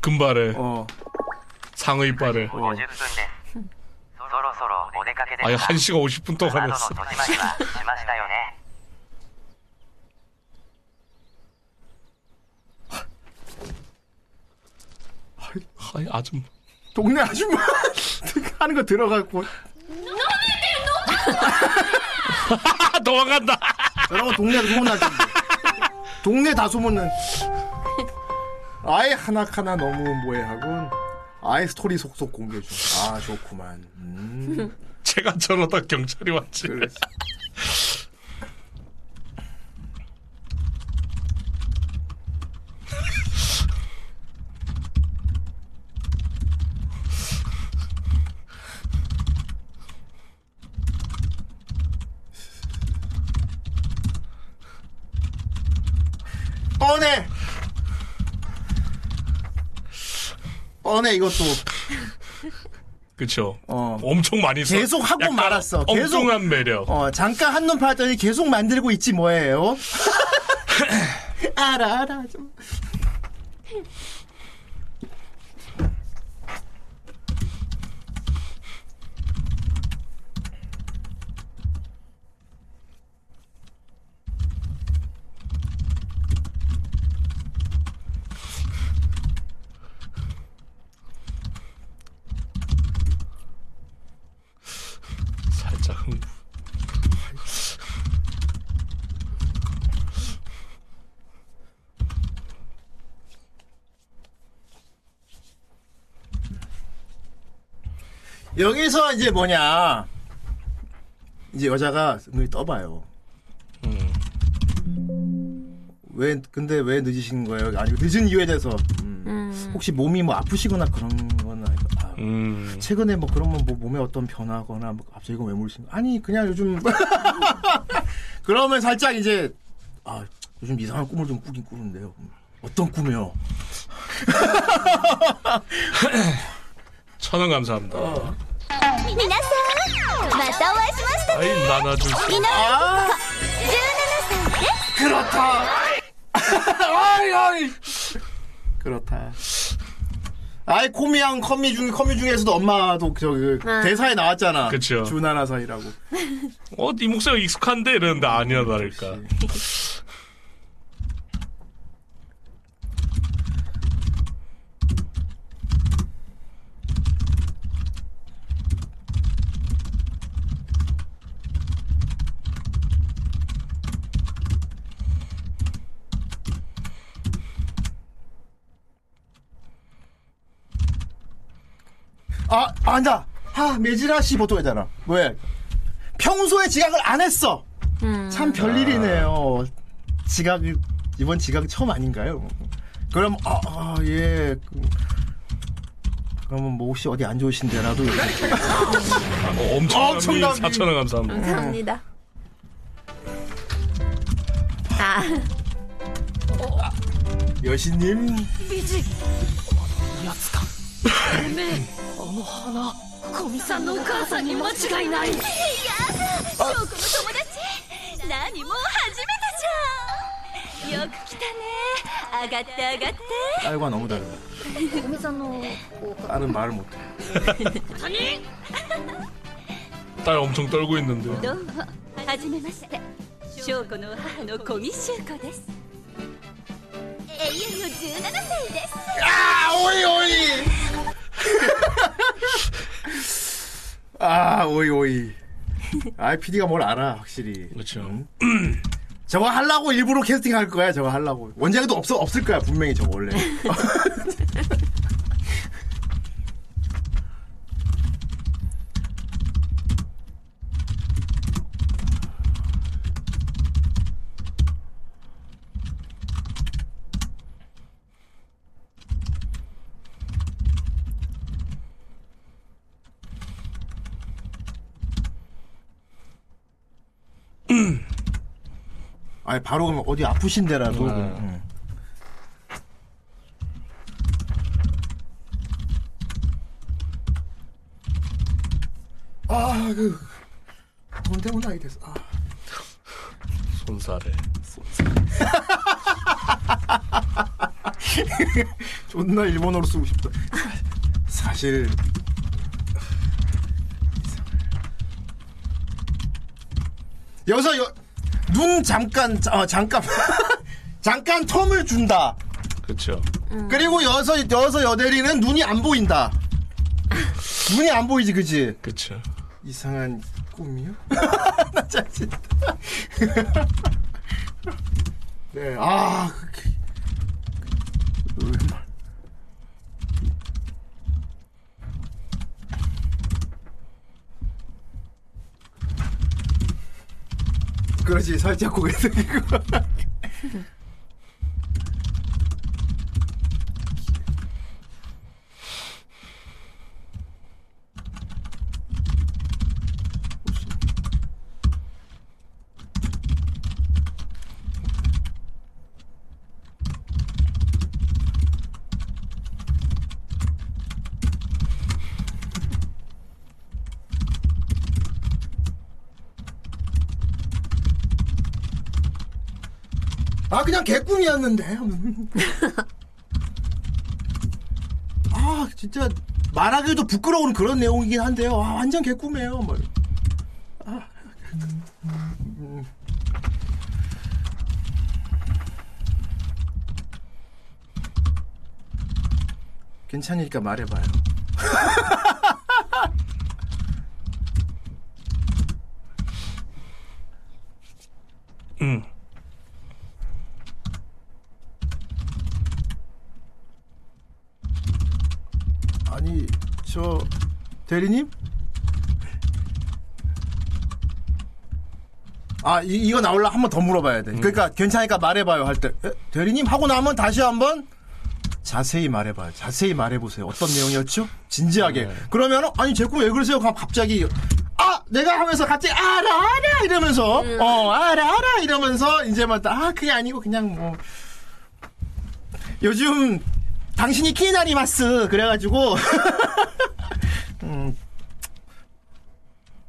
금발에. 어. 상의발에. 어. 아니 1시간 50분 동안 했어. 아이 아줌마. 동네 아줌마 하는 거 들어갔고. 도망간다. 여러분 동네 소문날 텐데 동네 다 소문난. 아예 하나하나 너무 모해하군 아예 스토리 속속 공개해 줘아 좋구만 음, 제가 저러다 경찰이 왔지. 그래. 뻔해 이것도 그쵸. 어. 엄청 많이 써. 계속 하고 말았어. 계속. 엉뚱한 매력. 어, 잠깐 한눈 팔았더니 계속 만들고 있지 뭐예요? 알아, 알아. 좀. 살짝 흥부. 여기서 이제 뭐냐. 이제 여자가 눈이 떠봐요. 음. 왜, 근데 왜 늦으신 거예요? 아니, 늦은 이유에 대해서. 음, 혹시 몸이 뭐 아프시거나 그런 건 아닐까? 아, 음. 최근에 뭐 그러면 뭐 몸에 어떤 변화거나 뭐 갑자기 이거 왜 물으신 거? 아니 그냥 요즘 그러면 살짝 이제 아 요즘 이상한 꿈을 좀 꾸긴 꾸는데요. 어떤 꿈이요? 천원 감사합니다. 皆さんまたお会いしました 아이 나눠줄 수. 井上아 17歳です 그렇다. 아이 아이 그렇다. 아이 코미양 커미 중 커미 중에서도 엄마도 저기 대사에 나왔잖아. 그쵸. 주나나 사이라고. 어, 네 목소리가 익숙한데 이러는데 아니야 다를까. 아, 안다. 아, 메지라 씨 보통 했잖아. 왜? 평소에 지각을 안 했어. 참 별일이네요. 지각이, 이번 지각 처음 아닌가요? 그럼, 아, 아, 예. 그, 그러면 뭐 혹시 어디 안 좋으신데라도. 어, 엄청난 엄청난 4천 원 감사합니다. 감사합니다. 아, 여신님. 古見さんのお母さんに間違いないいや翔子の友達何も初めてじゃんよく来たね上がって上がって 딸과 너무 다르다. おみさんのお母 딸은 말을 못해. 딸 엄청 떨고 있는데. どうもはじめまして翔子の母の小見修子です えいよいよ17歳です 아, 오이, 오이! 아, 오이, 오이. 아, PD가 뭘 알아, 확실히. 그렇죠. 저거 하려고 일부러 캐스팅 할 거야, 저거 하려고. 원작에도 없어, 없을 거야, 분명히 저거 원래. 아니 바로 그럼 어디 아프신 데라도. 네. 음. 아, 그, 돈 때문에 아이 됐어. 아. 손살에. 존나 일본어로 쓰고 싶다. 사실 여기서 여, 눈 잠깐 어, 잠깐 잠깐 텀을 준다. 그쵸. 그리고 여서 여서 여대리는 눈이 안 보인다. 눈이 안 보이지, 그지? 그쵸. 이상한 꿈이요? 나 짜증나. 네, 아, 그, 그, 그렇지, 살짝 고개 숙이고. 개꿈이었는데 아 진짜 말하기도 부끄러운 그런 내용이긴 한데요 아 완전 개꿈이에요 뭐. 아. 음. 괜찮으니까 말해봐요 응. 아니 저 대리님? 아 이, 이거 나올라 한 번 더 물어봐야 돼. 그러니까 괜찮으니까 말해봐요 할때 대리님 하고 나면 다시 한 번 자세히 말해봐요. 자세히 말해보세요. 어떤 내용이었죠? 진지하게. 그러면 아니 제 꿈 왜 그러세요? 갑자기 아 내가 하면서 갑자기 알아 알아 이러면서 어 알아 알아 이러면서 이제 막 아 그게 아니고 그냥 뭐 요즘 당신이 키나리마스 그래가지고 음,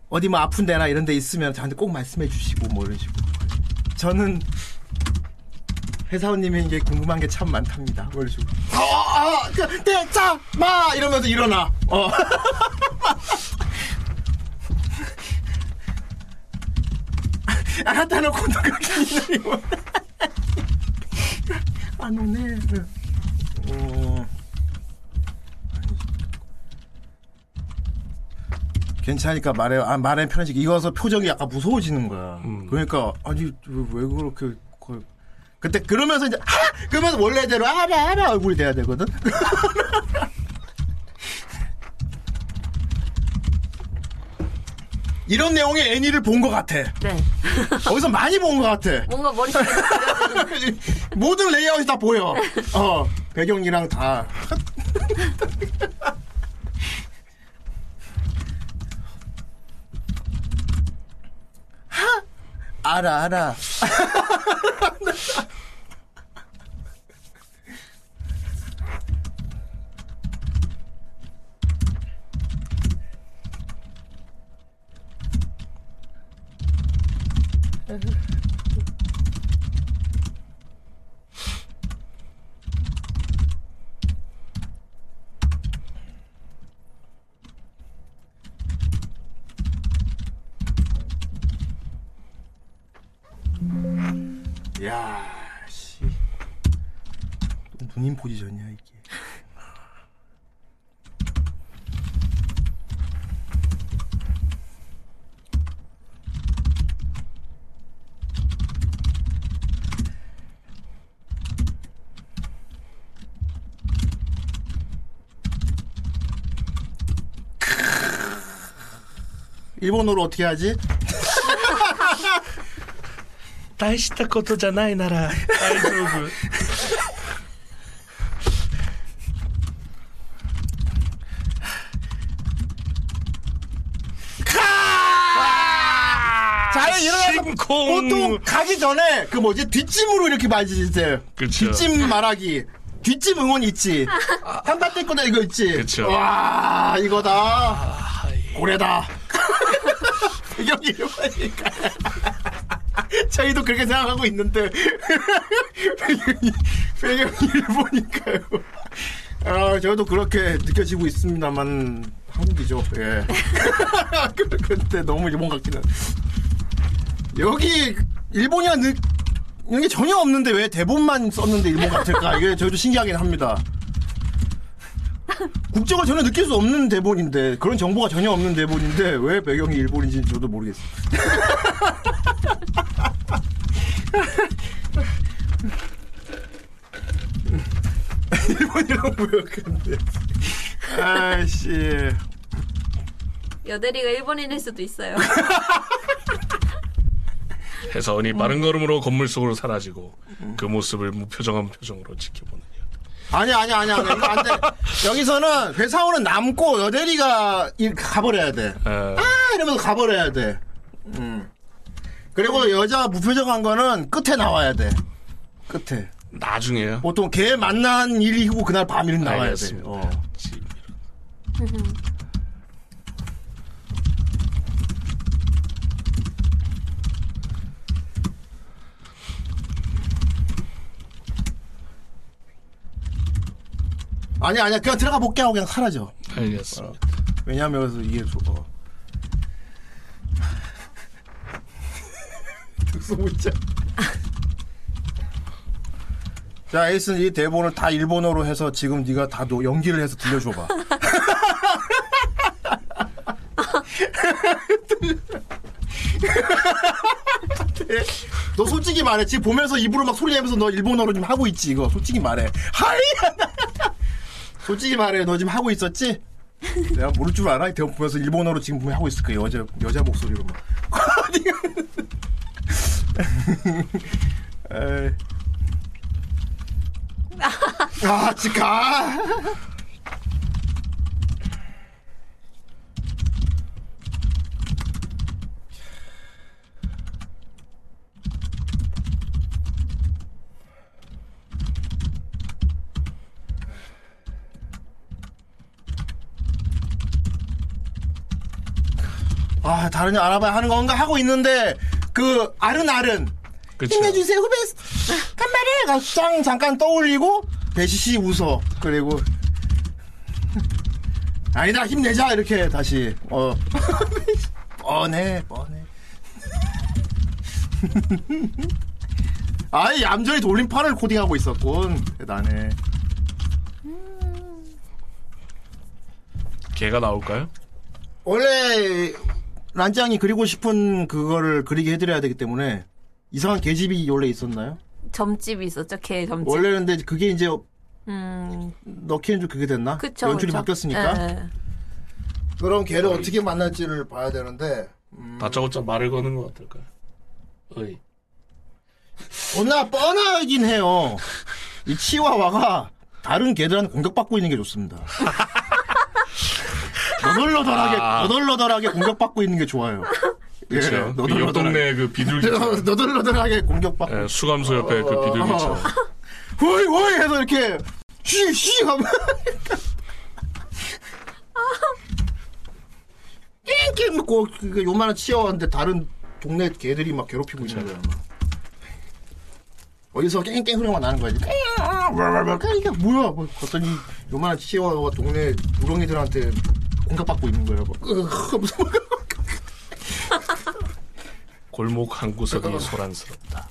어디 뭐 아픈 데나 이런 데 있으면 저한테 꼭 말씀해 주시고 뭐 이런 식으로. 저는 회사원님이 이게 궁금한 게 참 많답니다. 뭐 이런 식으로. 아아 그, 대자 마! 이러면서 일어나. 어. 알았다는 코너가 키나리마 안 오네. 어... 괜찮으니까 말해 아, 말해 편하지 이거서 표정이 약간 무서워지는 거야. 그러니까 아니 왜, 왜 그렇게 거- 그때 그러면서 이제 아 그러면서 원래대로 알아 알아 얼굴이 돼야 되거든. 이런 내용의 애니를 본 것 같아. 네. 어디서 많이 본 것 같아. 뭔가 머릿속에 그려지는 모든 레이아웃이 다 보여. 어, 배경이랑 다. 알아, 알아. 또 누님 포지션이야, 이게. 일본어로 어떻게 하지? 大したことじゃないなら大丈夫。 보통 가기 전에 그 뭐지 뒷짐으로 이렇게 맞으세요. 그쵸. 뒷짐 말하기. 뒷짐 응원 있지. 한발 떼거나 이거 있지. 그쵸. 와 이거다. 고래다. 배경이 일본이니까. 저희도 그렇게 생각하고 있는데 배경이 배경이 일본이니까요. 아 저도 그렇게 느껴지고 있습니다만 한국이죠. 예. 근데 너무 일본 같기는. 여기 일본이야 느 이런 게 전혀 없는데 왜 대본만 썼는데 일본 같을까? 이게 저희도 신기하긴 합니다. 국적을 전혀 느낄 수 없는 대본인데 그런 정보가 전혀 없는 대본인데 왜 배경이 일본인지 저도 모르겠어요. 일본이랑 무역인데. 아씨. 여대리가 일본인일 수도 있어요. 해서원이 빠른 걸음으로 건물 속으로 사라지고 그 모습을 무표정한 표정으로 지켜보는 여자. 아니 아니 아니 아니 이거 안 돼. 여기서는 회사원은 남고 여대리가 이- 가버려야 돼. 에, 아 이러면서 가버려야 돼. 음. 그리고 여자 무표정한 거는 끝에 나와야 돼. 끝에. 나중에요. 보통 걔 만난 일이고 그날 밤일은 나와야 돼. 알겠습니다. 어. 아니 아니야 그냥 들어가 볼게 하고 그냥 사라져. 알겠습니다. 왜냐하면 그래서 이게 저- 어. 특수문자. 자 에이슨 이 대본을 다 일본어로 해서 지금 네가 다 노- 연기를 해서 들려줘봐. 너 솔직히 말해 지금 보면서 입으로 막 소리 내면서 너 일본어로 지금 하고 있지 이거 솔직히 말해. はい. 솔직히 말해 너 지금 하고 있었지? 내가 모를 줄 알아? 대본 보면서 일본어로 지금 보면 하고 있을 거야 여자 여자 목소리로 막. 아, 지가. 아, 다른 일 알아봐야 하는 건가 하고 있는데 그 아른아른 그쵸. 힘내주세요 후배. 간발에 짱 잠깐 떠올리고 배시시 웃어. 그리고 아니다 힘내자. 이렇게 다시 어. 뻔해 뻔해. 아이 얌전히 돌림판을 코딩하고 있었군 대단해. 걔가 나올까요? 원래 란짱이 그리고 싶은 그거를 그리게 해드려야 되기 때문에 이상한 계집이 원래 있었나요? 점집이 있었죠. 개 점집. 원래는 근데 그게 이제 음, 넣기는 좀 그게 됐나? 그쵸. 연출이 그쵸. 바뀌었으니까. 예, 예. 그럼 걔를 어떻게 만날지를 봐야 되는데 다짜고짜 말을 거는 것 같을까요? 어이. 존나 뻔하긴 해요. 이 치와와가 다른 개들한테 공격받고 있는 게 좋습니다. 너덜너덜하게 아. 너덜너덜하게 공격받고 있는 게 좋아요. 예, 그렇죠. 그옆 동네 그 비둘기처럼 너덜너덜하게 공격받고 예, 수감소 옆에 그 비둘기처럼 호이 호이 해서 이렇게 쉬쉬 하면 깽깽 먹고 그 요만한 치어왔는데 다른 동네 개들이 막 괴롭히고 있는 거야. 막. 어디서 깽깽 소리가 나는 거야. 깽, 뭐야? 뭐 봤더니 요만한 치어와 동네 우렁이들한테 공격받고 있는 하면서 막. 골목 한 구석이 소란스럽다.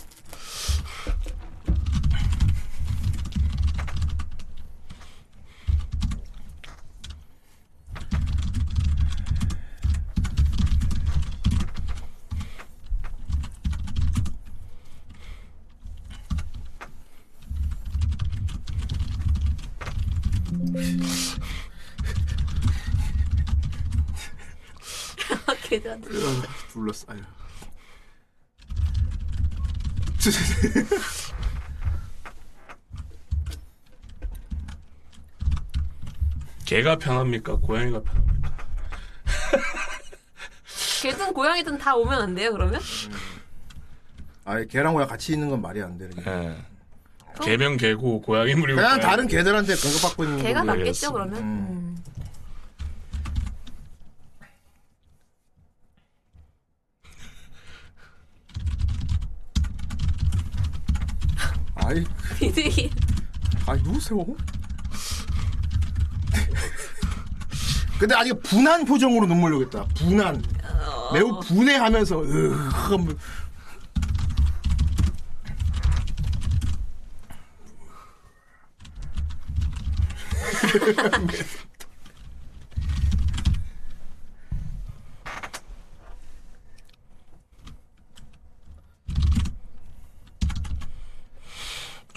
개들한테. 불렀어. 아유. 개가 편합니까? 고양이가 편합니까? 개든 고양이든 다 오면 안 돼요 그러면? 아예 개랑 고양 같이 있는 건 말이 안 되는 게. 예. 개명 개고 고양이 물이고 그냥 고양이. 다른 개들한테 공급받고 있는 개가 걸로 낫겠죠. 그러면? 음. 아이, 비둘기 아이 누구세요? 근데 아직 분한 표정으로 눈물 나겠다. 분한. 매우 분해하면서 으, 하면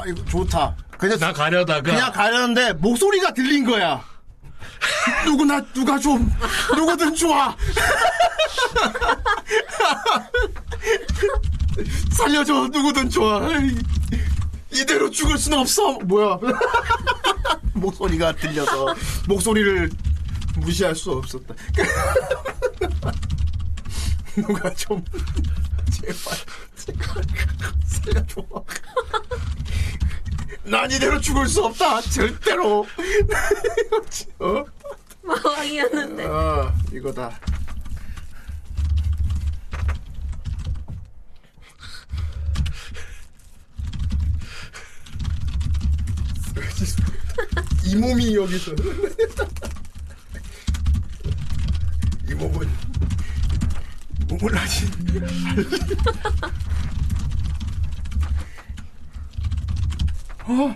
아 이거 좋다. 그냥 나 가려다가 그냥 가려는데 목소리가 들린 거야. 누구나 누가 좀 누구든 좋아. 살려줘 누구든 좋아. 이대로 죽을 순 없어. 뭐야? 목소리가 들려서 목소리를 무시할 수 없었다. 누가 좀 제발 제발 살려줘. 난 이대로 죽을 수 없다. 절대로. 어? 마왕이었는데 아, 이거다. 이 몸이 여기서. 이 몸은 몸을 하지. 어?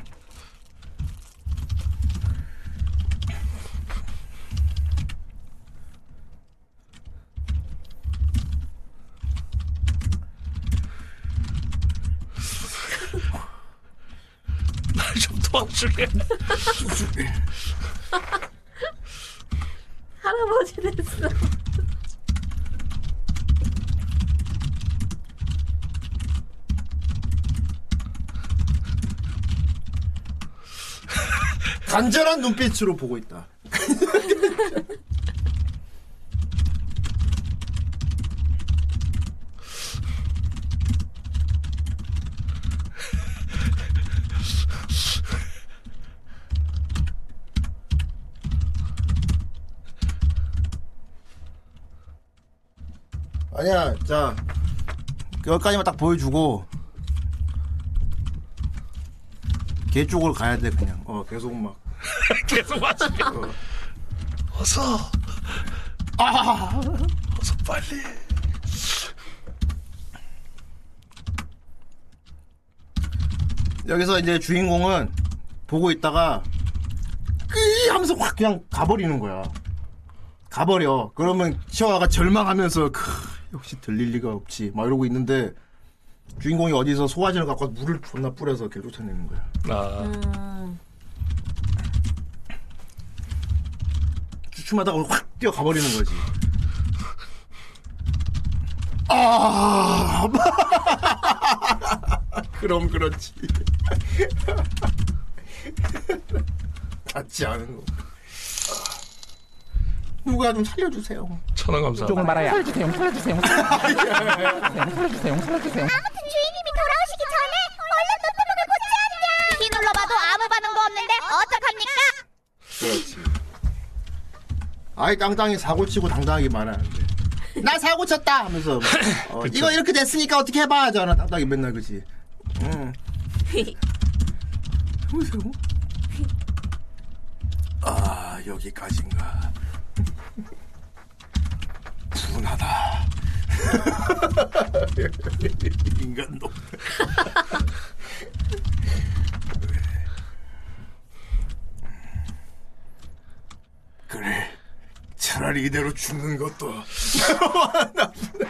좀 도와줄래? 할아버지 됐어 간절한 눈빛으로 보고 있다. 아니야, 자, 여기까지만 딱 보여주고, 걔 쪽으로 가야 돼, 그냥. 어, 계속 막. 계속 맞으려. 어서 아! 어서 빨리. 여기서 이제 주인공은 보고 있다가 끄이 하면서 확 그냥 가버리는 거야. 가버려. 그러면 시어가 절망하면서 크, 역시 들릴 리가 없지. 막 이러고 있는데 주인공이 어디서 소화진을 갖고 물을 존나 뿌려서 걔를 쫓아내는 거야. 아, 음. 주춤하다가 확 뛰어 가 버리는 거지. 아, 그럼 그렇지. 닿지 않은 거. 누가 좀 살려주세요. 천원 감사. 쪽을 말아야 살려주세요 살려주세요 살려주세요 살려주세요 주인님이 돌아오시기 전에 얼른 노트북을 고쳐야 하느냐 키 눌러봐도 아무 반응도 없는데 어떡합니까? 그렇지. 아이 땅땅이 사고 치고 당당하게 말하는데. 나 사고 쳤다 하면서 어, 이거 이렇게 됐으니까 어떻게 해봐 하잖아 땅땅이 맨날 그지. 응. 보세요. 아 여기까지인가. 분하다. 인간도. 그래. 차라리 이대로 죽는 것도 나쁘네.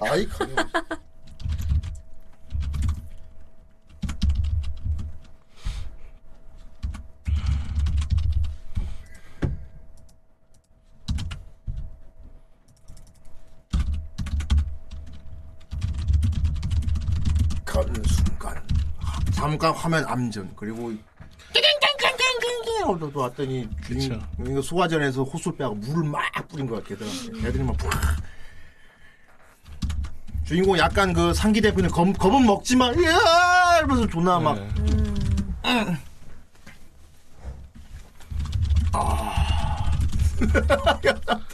아이 가 잠깐 화면 암전. 그리고 또 왔더니 주인 이거 소화전에서 호수 빼고 물을 막 뿌린 거야 걔들한테 걔들이 막 푹. 주인공 약간 그 상기 대표는 검, 검은 먹지만 이야! 이러면서 존나 막. 음. 아.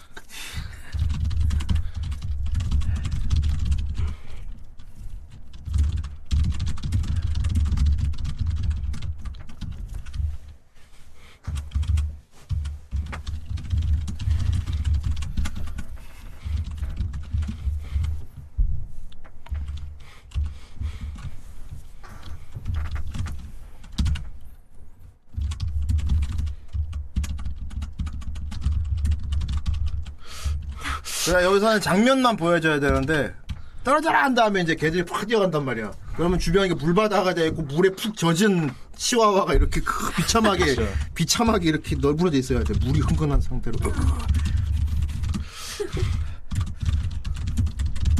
그래 여기서는 장면만 보여줘야 되는데 떨어져라 한 다음에 이제 개들이 팍 뛰어간단 말이야. 그러면 주변에 물바다가 돼 있고 물에 푹 젖은 치와와가 이렇게 크- 비참하게 비참하게 이렇게 널브러져 있어야 돼. 물이 흥건한 상태로.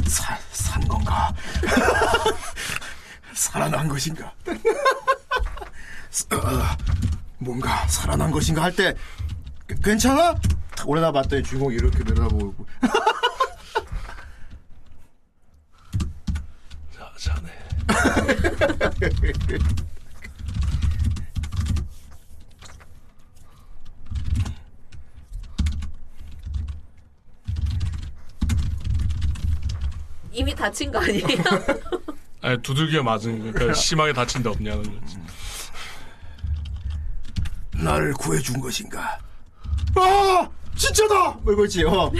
사, 산 건가? 살아난 것인가? 어, 뭔가 살아난 것인가 할 때 괜찮아? 탁 올려다 봤더니 주인공이 이렇게 내려다보고 자, 자네. 이미 다친 거 아니에요? 아니, 두들겨 맞은 그러니까 심하게 다친 데 없냐는 거지. 나를 구해준 것인가? 아 진짜다! 뭐 이거지 어.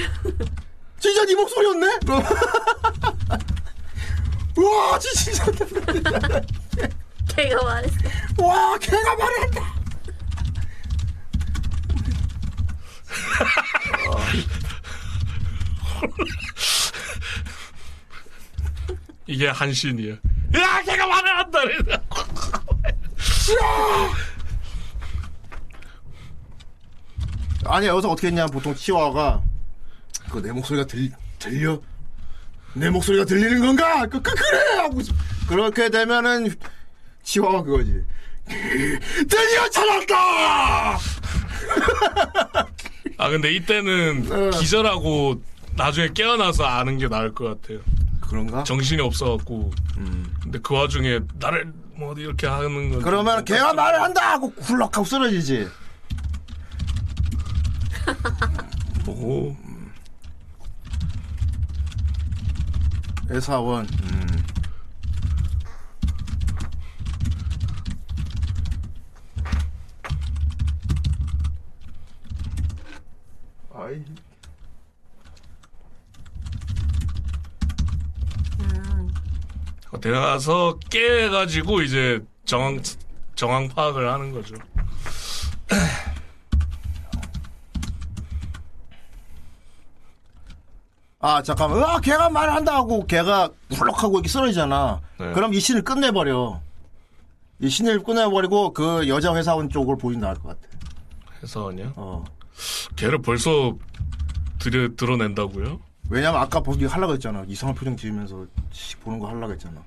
진짜 네 목소리였네? 어. 와 진짜 걔가 말했어. 와 걔가 말한다 이게 한신이야. 야, 걔가 말을 한다! 그래서. 아니 여기서 어떻게 했냐 보통 치와가 그 내 목소리가 들, 들려? 내 목소리가 들리는 건가? 그, 그 그래! 하고 있- 그렇게 되면은 치와가 그거지 드디어 찾았다! 아, 근데 이때는 어. 기절하고 나중에 깨어나서 아는 게 나을 것 같아요. 그런가? 정신이 없어갖고. 근데 그 와중에 나를 뭐 이렇게 하는 건. 그러면 걔가 말을 한다 하고 굴럭하고 쓰러지지. 오. 애사원. 음. 아이. 데려가서 깨가지고 이제 정황 정황 파악을 하는 거죠. 아 잠깐만. 아 걔가 말을 한다 하고 걔가 굴럭하고 이렇게 쓰러지잖아. 네. 그럼 이 신을 끝내버려. 이 신을 끝내버리고 그 여자 회사원 쪽을 보인다 할 것 같아. 해서냐? 어. 걔를 벌써 들여 드러낸다고요? 왜냐면 아까 보기 하려고 했잖아. 이상한 표정 지으면서 씩 보는 거 하려고 했잖아.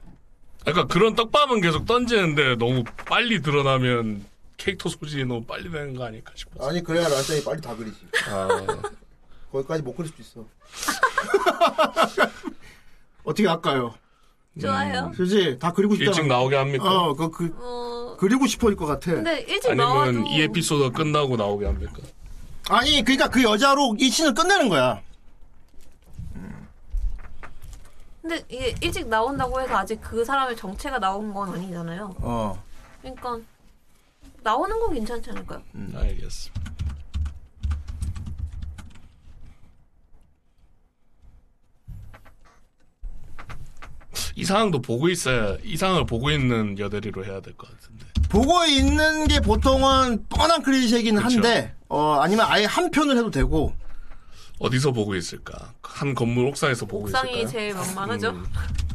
그러니까 그런 떡밥은 계속 던지는데 너무 빨리 드러나면 캐릭터 소진이 너무 빨리 되는 거 아닐까 싶어. 아니 그래야 란짱이 빨리 다 그리지. 아, 거기까지 못 그릴 수도 있어. 어떻게 할까요? 좋아요. 그지? 다 그리고 싶다. 일찍 나오게 합니까? 어, 그, 그, 어, 그리고 싶어일 것 같아. 근데 일찍 나와도 아니면 이 에피소드가 끝나고 나오게 합니까? 아니, 그러니까 그 여자로 이 신을 끝내는 거야. 근데 이게 일찍 나온다고 해서 아직 그 사람의 정체가 나온 건 아니잖아요. 어. 그러니까 나오는 건 괜찮지 않을까요? 음, 알겠어. 이 상황도 보고 있어야 이 상황을 보고 있는 여대리로 해야 될 것 같은데. 보고 있는 게 보통은 뻔한 클리셰이긴 그쵸. 한데, 어, 아니면 아예 한 편을 해도 되고, 어디서 보고 있을까? 한 건물 옥상에서 보고 옥상이 있을까요? 제일 만만하죠. 음.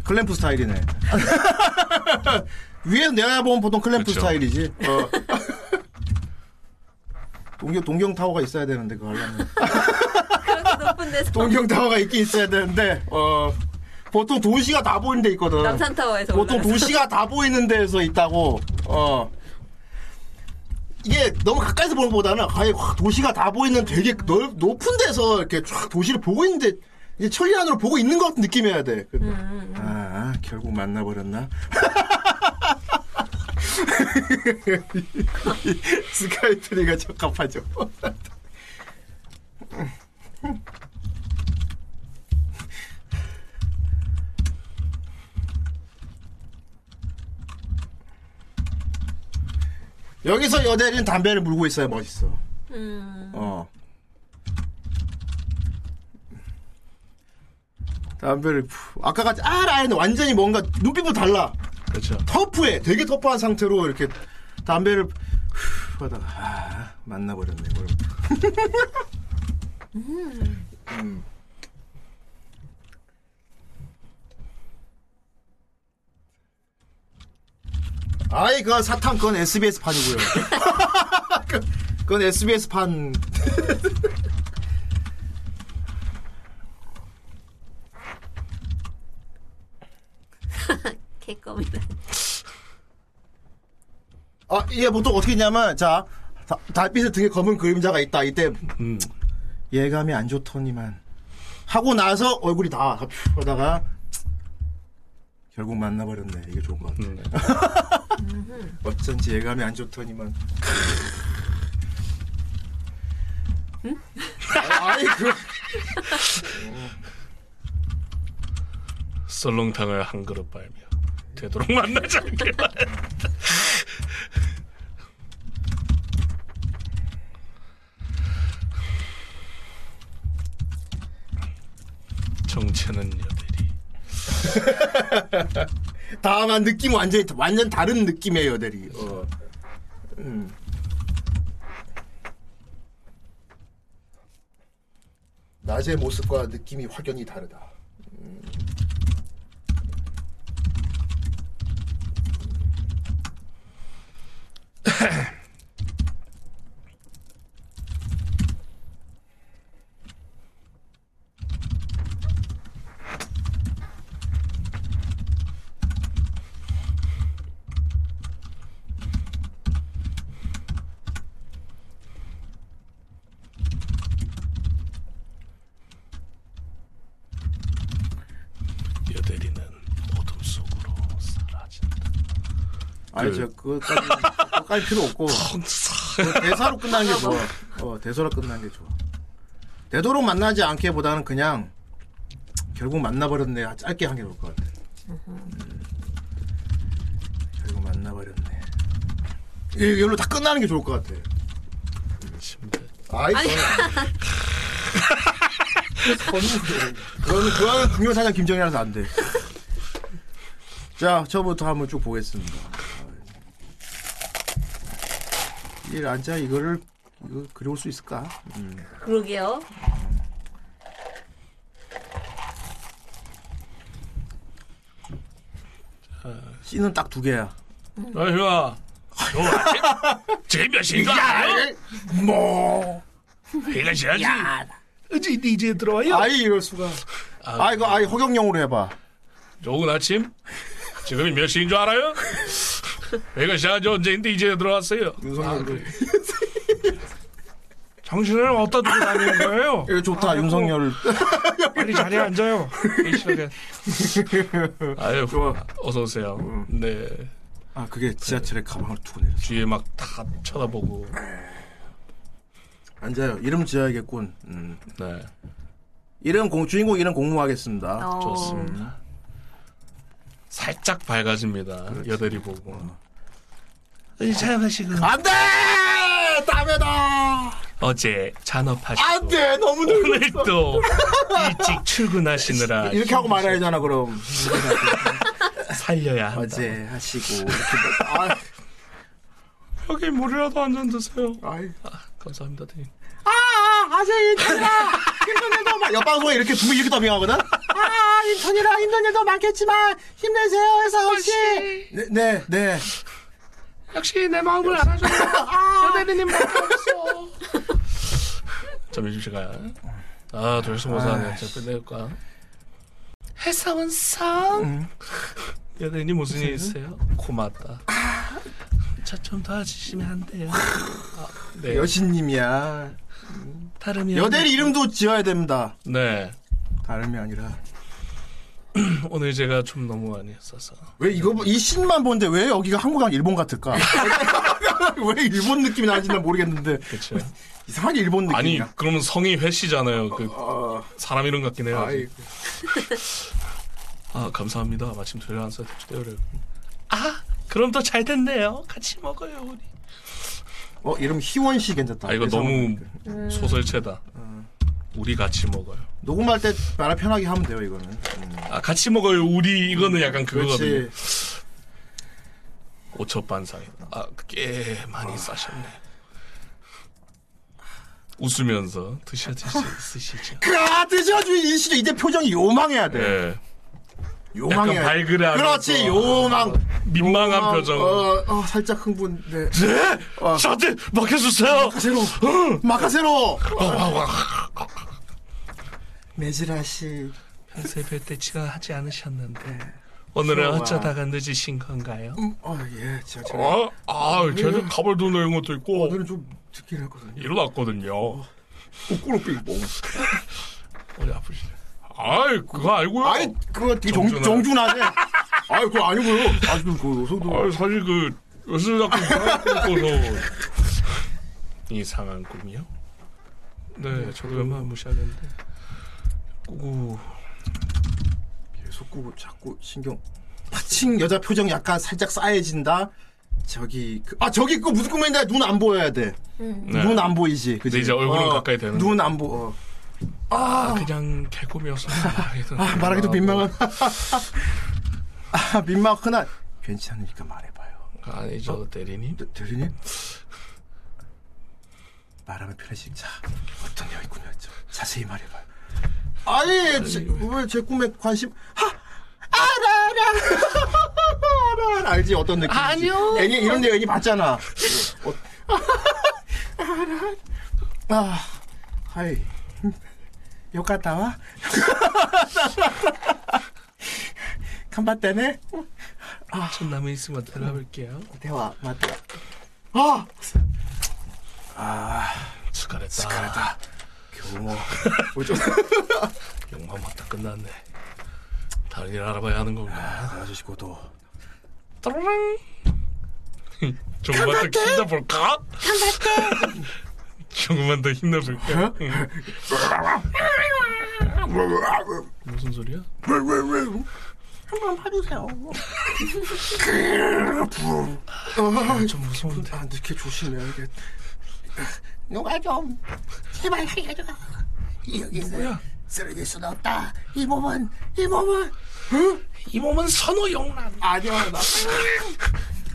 클램프 스타일이네. 위에 내가 보면 보통 클램프 그쵸. 스타일이지. 어. 동경 동경 타워가 있어야 되는데 그거 하려면 그렇게 높은 데서 동경 타워가 있긴 있어야 되는데 어 보통 도시가 다 보이는 데 있거든. 남산타워에서 보통 올라가서. 도시가 다 보이는 데에서 있다고. 어. 이게 너무 가까이서 보는 것보다는 아예 확 도시가 다 보이는 되게 넓, 높은 데서 이렇게 쫙 도시를 보고 있는데 이제 천리 안으로 보고 있는 것 같은 느낌이어야 돼. 그- 음, 아, 결국 만나버렸나? 스카이트리가 적합하죠. 여기서 여대리는 담배를 물고 있어야 멋있어. 음. 어. 담배를 푸- 아까 같이 아 라인은 완전히 뭔가 눈빛부터 달라. 그렇죠. 터프해. 되게 터프한 상태로 이렇게 담배를 후 하다가 아, 만나버렸네. 뭘. 음. 아이 그 사탕 그건 SBS 판이고요. 그건 SBS 판. 개껌이다. 아 이게 보통 어떻게 했냐면 자 다- 달빛의 등에 검은 그림자가 있다. 이때 음. 예감이 안 좋더니만 하고 나서 얼굴이 다퓨 하다가 결국 만나버렸네. 이게 좋은 것 같아. 음. 어쩐지 예감이 안 좋더니만. 아, 아이 그 썰렁탕을 한 그릇 빨며 되도록 만나지 않길 바란다. 정체는 여대리. 다만 느낌 완전히 완전 다른 느낌의 여대리. 어. 음. 낮의 모습과 느낌이 확연히 다르다. 음. 여대리는 어둠 속으로 사라진다. 아니 그- 저 그거까지 그거까지 필요 없고 그 대사로 끝나는 게 좋아. 어 대사로 끝나는 게 좋아. 되도록 만나지 않게보다는 그냥 결국 만나버렸네. 짧게 한 게 좋을 것 같아. 음. 결국 만나버렸네. 이- 이걸로 다 끝나는 게 좋을 것 같아. 아이 그거는 그거는 금요사장 김정이라서 안 돼. 자, 저부터 한번 쭉 보겠습니다. 이 앉아 이거를 이거 그려올 수 있을까? 음. 그러게요. C는 딱 두 개야. 아침? 지금 몇 시인 거 알아요? 뭐? 회가 지야지. 어제 이제 들어와요? 아이 이럴 수가. 아 이거 아이 허경영으로 해봐. 좋은 아침? 지금이 몇 시인 줄 알아요? 시작하지 언제인데 이제 들어왔어요. 윤석열로. 정신을 어디다 두고 다니는 거예요? 이거 좋다 윤석열. 빨리 자리에 앉아요. 아유, 좋아. 어서 오세요. 네. 아 그게 지하철에 가방을 두고 내렸어. 뒤에 막 다 쳐다보고. 앉아요. 이름 지어야겠군. 음. 네. 이름 공 주인공 이름 공모하겠습니다. 어. 좋습니다. 살짝 밝아집니다. 여덟이 보고. 촬영하시고. 안돼 다음에다. 어제 잔업하시고. 안돼 너무 오늘. 또 일찍 출근하시느라. 이렇게 하고 말아야 되잖아 그럼. 살려야 한다. 어제 하시고 이렇게. 아, 여기 물이라도 한 잔 드세요. 아이. 감사합니다, 대님. 아, 다시 인턴이라 힘든 일도 많 옆방송에 이렇게 두명 이렇게 더빙하거든 아 인턴이라 힘든 일도 많겠지만 힘내세요 회사원 씨 네, 네, 네. 역시 내 마음을 알아주는 여대리님밖에 없어. 잠시 시간. 아, 돌성모사네. 제가 끝낼까? 해사원 상. 여대리님 무슨 일 있어요? 고맙다. 저좀 도와주시면 안 돼요? 아, 네. 여신님이야 다름이 여대리 이름도 지어야 됩니다 네. 다름이 아니라 오늘 제가 좀 너무 많이 했어서. 왜 이거 이 씬만 보는데 왜 여기가 한국이랑 일본 같을까 왜 일본 느낌이 나는지 는 모르겠는데 그렇죠. 이상하게 일본 느낌이야 아니, 그러면 성이 회씨잖아요. 그 어, 사람 이름 같긴 해요. 아 감사합니다. 마침 들려왔어요. 대주대요 아 그럼 더 잘 됐네요. 같이 먹어요 우리. 어 이름 희원 씨 괜찮다 아 이거 너무 음. 소설체다. 우리 같이 먹어요. 녹음할 때 말을 편하게 하면 돼요 이거는 음. 아 같이 먹어요 우리 이거는 약간 그거거든요. 오첩 반상이. 아꽤 많이 싸셨네. 웃으면서 드셔 드시 쓰시죠. 아 드셔주 이 시죠 이제 표정이 요망해야 돼 예. 요망해야 약간 돼 발그레 그렇지 요망 민망한 요망, 표정. 어, 어, 살짝 흥분 네 네, 어. 저한테 맡겨주세요. 마카세로 마카세로 씨 평소에 뵐때 지각하지 않으셨는데 오늘은 좋아. 어쩌다가 늦으신 건가요? 음, 어 예 제가 제가 어? 아, 걔는 가발도 내는 것도 있고 오늘은 좀 듣긴 했거든요 일어났거든요. 꾸꾸로빙 뽕 어디 아프시네. 아이, 그거 알고요. 아이 그거 되게 정, 정준하. 정준하네 아이 그거 아니고요 아주 그 요소도 아이, 사실 그 요새 자꾸 이뻐서 이상한 꿈이요? 네, 저도 웬만하면 무시하겠는데 꾸구 계속 꾸고 자꾸 신경 파칭 여자 표정 약간 살짝 싸해진다 저기 그, 아 저기 그거 무슨 꿈인데 눈 안 보여야 돼. 네. 눈안 보이지. 그지? 이제 얼굴은 가까이 되는 눈 안 보. 어. 아, 그냥 개꿈이어서 말하기도 아, 말하기도 민망한. 아, 민망하나. 괜찮으니까 말해봐요. 아니죠, 대리님. 대- 대리님? 말하면 편해지. 자, 어떤 여인 꿈이었죠? 자세히 말해봐요. 아니, 왜 제 꿈에 관심? 하, 알아, 알아. 알아, 알아. 알지? 어떤 느낌인지. 아니요. 애니, 이런 데 애니 봤잖아. 어, 알아. 아, 하이. よかったわ。頑張ってね。 좀 남은 있으면 들어볼게요. では、待って。あ 疲れた. 疲れた。 용어 용만 맞다 끝났네. 다른 일 알아봐야 하는 건가? 아저씨 고도. 따르릉. 조금만 더 힘내볼까? 조금만 더 힘내볼까? 무슨 소리야? 한번 봐주세요. 아, 좀 무서운데. 아, 늦게 조심해야겠다. 누가 좀 제발 살려줘. 여기서 뭐야? 쓰러질 수는 없다. 이 몸은 이 몸은 이 몸은 선호 용란. 아니야, 나.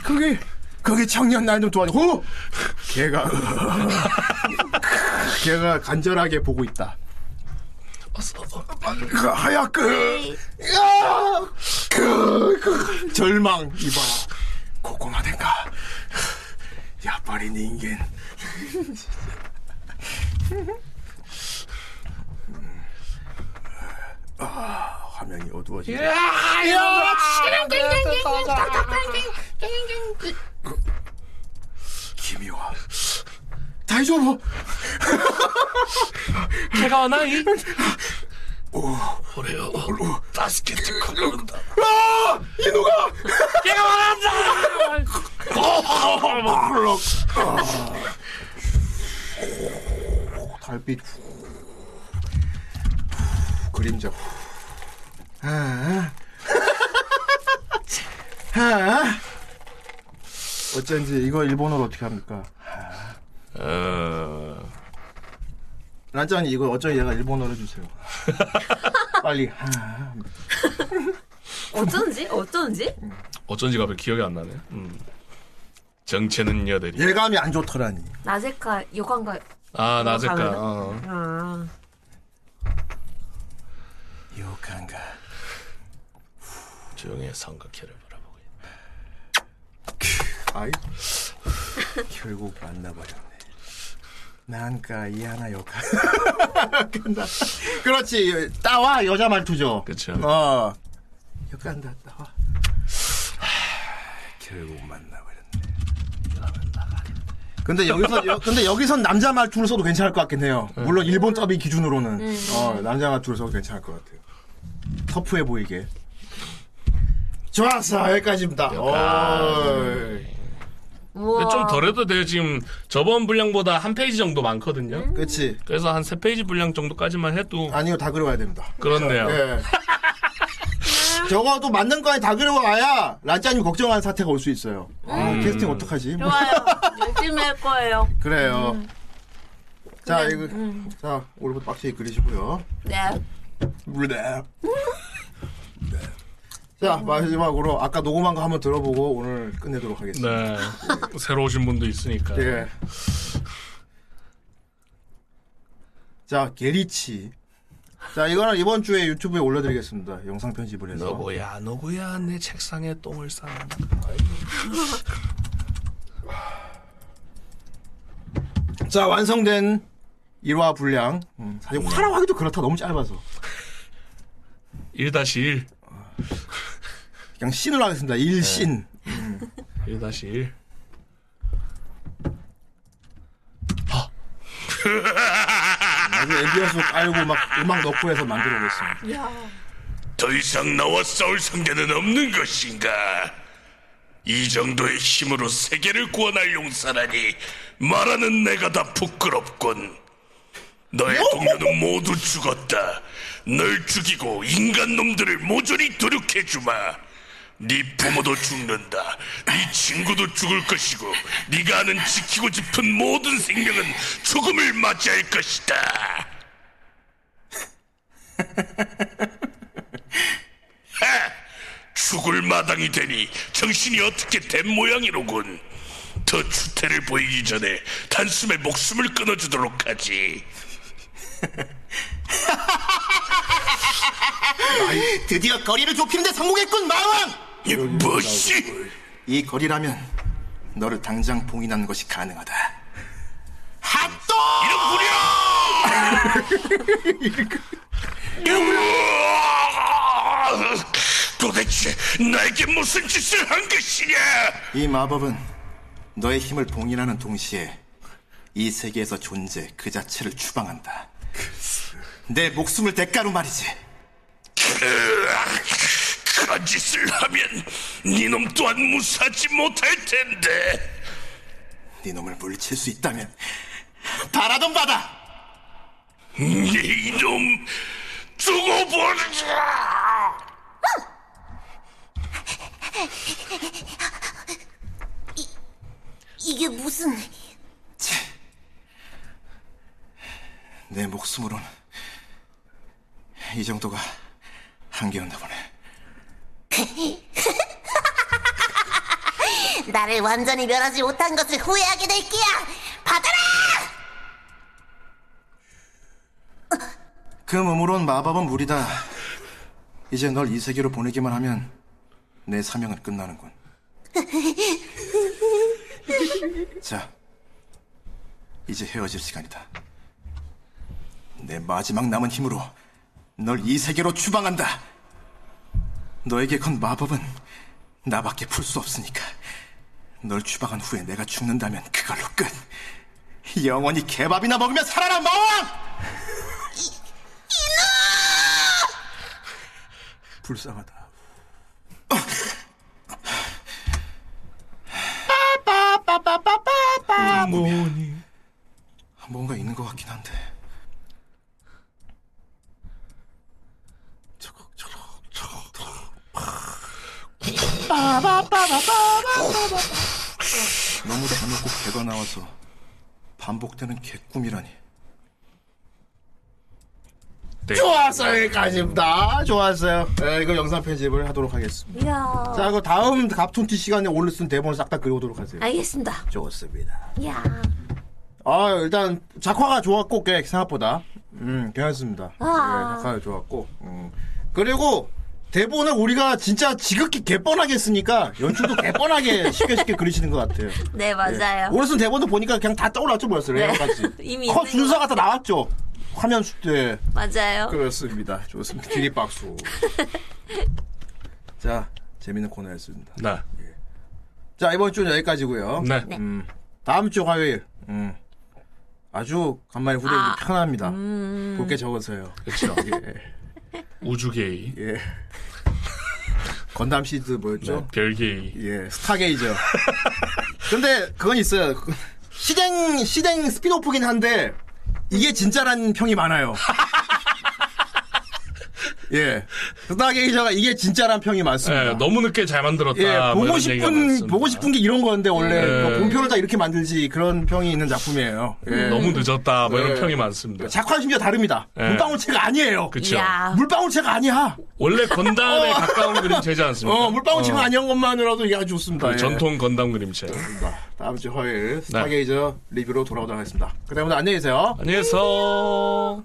그게, 그게 청년 날좀 도와줘. 호! 걔가, 걔가 간절하게 보고 있다. 어, 그 하얗게, 야! 그, 그, 절망, 이봐. 고고마된가. 닌겐. 아, 화면이 어두워지네. 야, 기미와 다이조로 걔가 와나이? 그래요. 다스케트 커버다. 아 이누가 걔가 원한다. 달빛 그림자 아. 아. 어쩐지 이거 일본어로 어떻게 합니까? 어, 란짱이 이거 어쩐지 얘가 일본어로 해주세요. 빨리. 아. 어쩐지? 어쩐지? 어쩐지 갑자기 기억이 안 나네. 음. 정체는 여대리. 예감이 안 좋더라니. 나제카 요관가 아. 가면은? 어. 아, 욕한가. 조용히 삼각회를 바라보고 있다. 아이. 결국 만나버렸 네. 난가 이 하나 욕한. 끝나. 그렇지. 따와 여자 말투죠. 그쵸. 어. 욕한다 따와. 결국 만나버렸네. 근데 여기서 여, 근데 여기선 남자 말투를 써도 괜찮을 것 같긴 해요. 물론 일본 더비 기준으로는 어, 남자 말투를 써도 괜찮을 것 같아요. 터프해 보이게. 좋았어 여기까지입니다. 근데 좀 덜해도 돼요. 지금 저번 분량보다 한 페이지 정도 많거든요. 그치. 그래서 한 세 페이지 분량 정도까지만 해도 아니요 다 그려와야 됩니다. 그렇네요. 예. 적어도 맞는 거에 다 그려와야 란짱님 걱정하는 사태가 올 수 있어요. 아, 캐스팅 어떡하지? 뭐. 좋아요. 열심히 할 거예요. 그래요. 자, 그래, 이거, 음. 자, 오늘부터 빡세게 그리시고요. 네. 네. 네. 자, 마지막으로 아까 녹음한 거 한번 들어보고 오늘 끝내도록 하겠습니다. 네. 새로 오신 분도 있으니까. 예. 자, 게리치. 자, 이거는 이번 주에 유튜브에 올려드리겠습니다. 영상 편집을 해서. 너고야, 너고야, 내 책상에 똥을 싸. 자, 완성된 1화 분량. 음, 사실 화라고 하기도 그렇다. 너무 짧아서. 1-1. 그냥 신으로 하겠습니다. 1신. 1-1. 나중에 ambience 깔고 막 음악 넣고 해서 만들어 보겠습니다. 더 이상 나와 싸울 상대는 없는 것인가? 이 정도의 힘으로 세계를 구원할 용사라니 말하는 내가 다 부끄럽군. 너의 동료는 모두 죽었다. 널 죽이고 인간 놈들을 모조리 도륙해주마. 네 부모도 죽는다. 네 친구도 죽을 것이고 네가 아는 지키고 싶은 모든 생명은 죽음을 맞이할 것이다. 하! 죽을 마당이 되니 정신이 어떻게 된 모양이로군. 더 추태를 보이기 전에 단숨에 목숨을 끊어주도록 하지. 드디어 거리를 좁히는데 성공했군, 마왕! 이 뭐시? 이 거리라면 너를 당장 봉인하는 것이 가능하다. 핫도! 으아! 도대체 나에게 무슨 짓을 한 것이냐? 이 마법은 너의 힘을 봉인하는 동시에 이 세계에서 존재 그 자체를 추방한다. 내 목숨을 대가로 말이지. 그런 짓을 하면 네놈 또한 무사하지 못할 텐데. 네 놈을 물리칠 수 있다면 바라던 바다. 네놈 두고 보자. 이게 무슨 내 목숨으론 이 정도가 한계였나 보네. 나를 완전히 멸하지 못한 것을 후회하게 될 게야. 받아라! 그 몸으론 마법은 무리다. 이제 널 이 세계로 보내기만 하면 내 사명은 끝나는군. 자, 이제 헤어질 시간이다. 내 마지막 남은 힘으로 널 이 세계로 추방한다. 너에게 건 마법은 나밖에 풀 수 없으니까. 널 추방한 후에 내가 죽는다면 그걸로 끝. 영원히 개밥이나 먹으며 살아라, 마왕! 불쌍하다. 뭐니? 뭔가 있는 것 같긴 한데. 저거, 저거, 저거, 저거. 너무 대놓고 개가 나와서 반복되는 개꿈이라니. 네. 좋았어요, 여기까지입니다. 좋았어요. 네, 이거 영상 편집을 하도록 하겠습니다. 이야. 자, 그 다음 갑톤티 시간에 올려 쓴 대본을 싹 다 그려오도록 하세요. 알겠습니다. 좋습니다. 이야. 아 일단 작화가 좋았고 꽤 생각보다 음 괜찮습니다. 아. 예, 작화가 좋았고 음. 그리고 대본을 우리가 진짜 지극히 개뻔하게 쓰니까 연출도 개뻔하게 쉽게 쉽게 그리시는 것 같아요. 네, 맞아요. 오늘 쓴 대본도 보니까 그냥 다 떠올랐죠 뭐였어요. 네. 여러 가지. 이미 컷 있는 순서가 다 나왔죠. 화면 수때 맞아요. 그렇습니다. 좋습니다. 기립박수. 자 재밌는 코너였습니다. 네. 자 이번 주는 여기까지고요. 네. 음, 다음 주 화요일 음, 아주 간만에 후대기 아. 편합니다. 음. 볼게 적어서요. 그렇죠. 예, 우주게이, 예. 건담 시드 뭐였죠? 네, 별게이. 예, 스타게이죠. 근데 그건 있어요. 시댕 시댕 spin-off긴 한데 이게 진짜란 평이 많아요. 예, 스타게이저가 이게 진짜란 평이 많습니다. 예, 너무 늦게 잘 만들었다. 예, 뭐 보고 얘기가 싶은. 보고 싶은 게 이런 건데 원래 예. 뭐 본표를 다 이렇게 만들지 그런 평이 있는 작품이에요. 예. 너무 늦었다. 뭐 이런 예. 평이 많습니다. 작화 심지어 다릅니다. 예. 물방울체가 아니에요. 그쵸. 이야. 물방울체가 아니야. 원래 건담에 어. 가까운 그림체지 않습니까? 어, 물방울체가 아니한 것만으로도 이게 아주 좋습니다. 그 예. 전통 건담 그림체. 다음 주 화요일 스타게이저 리뷰로 돌아오도록 하겠습니다. 그다음에 안녕히 계세요. 안녕히 계세요.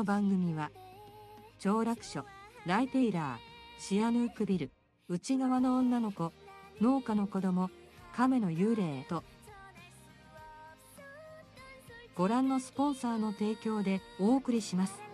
の番組は長楽書ライテイラーシアヌークビル内側の女の子農家の子供亀の幽霊とご覧のスポンサーの提供でお送りします。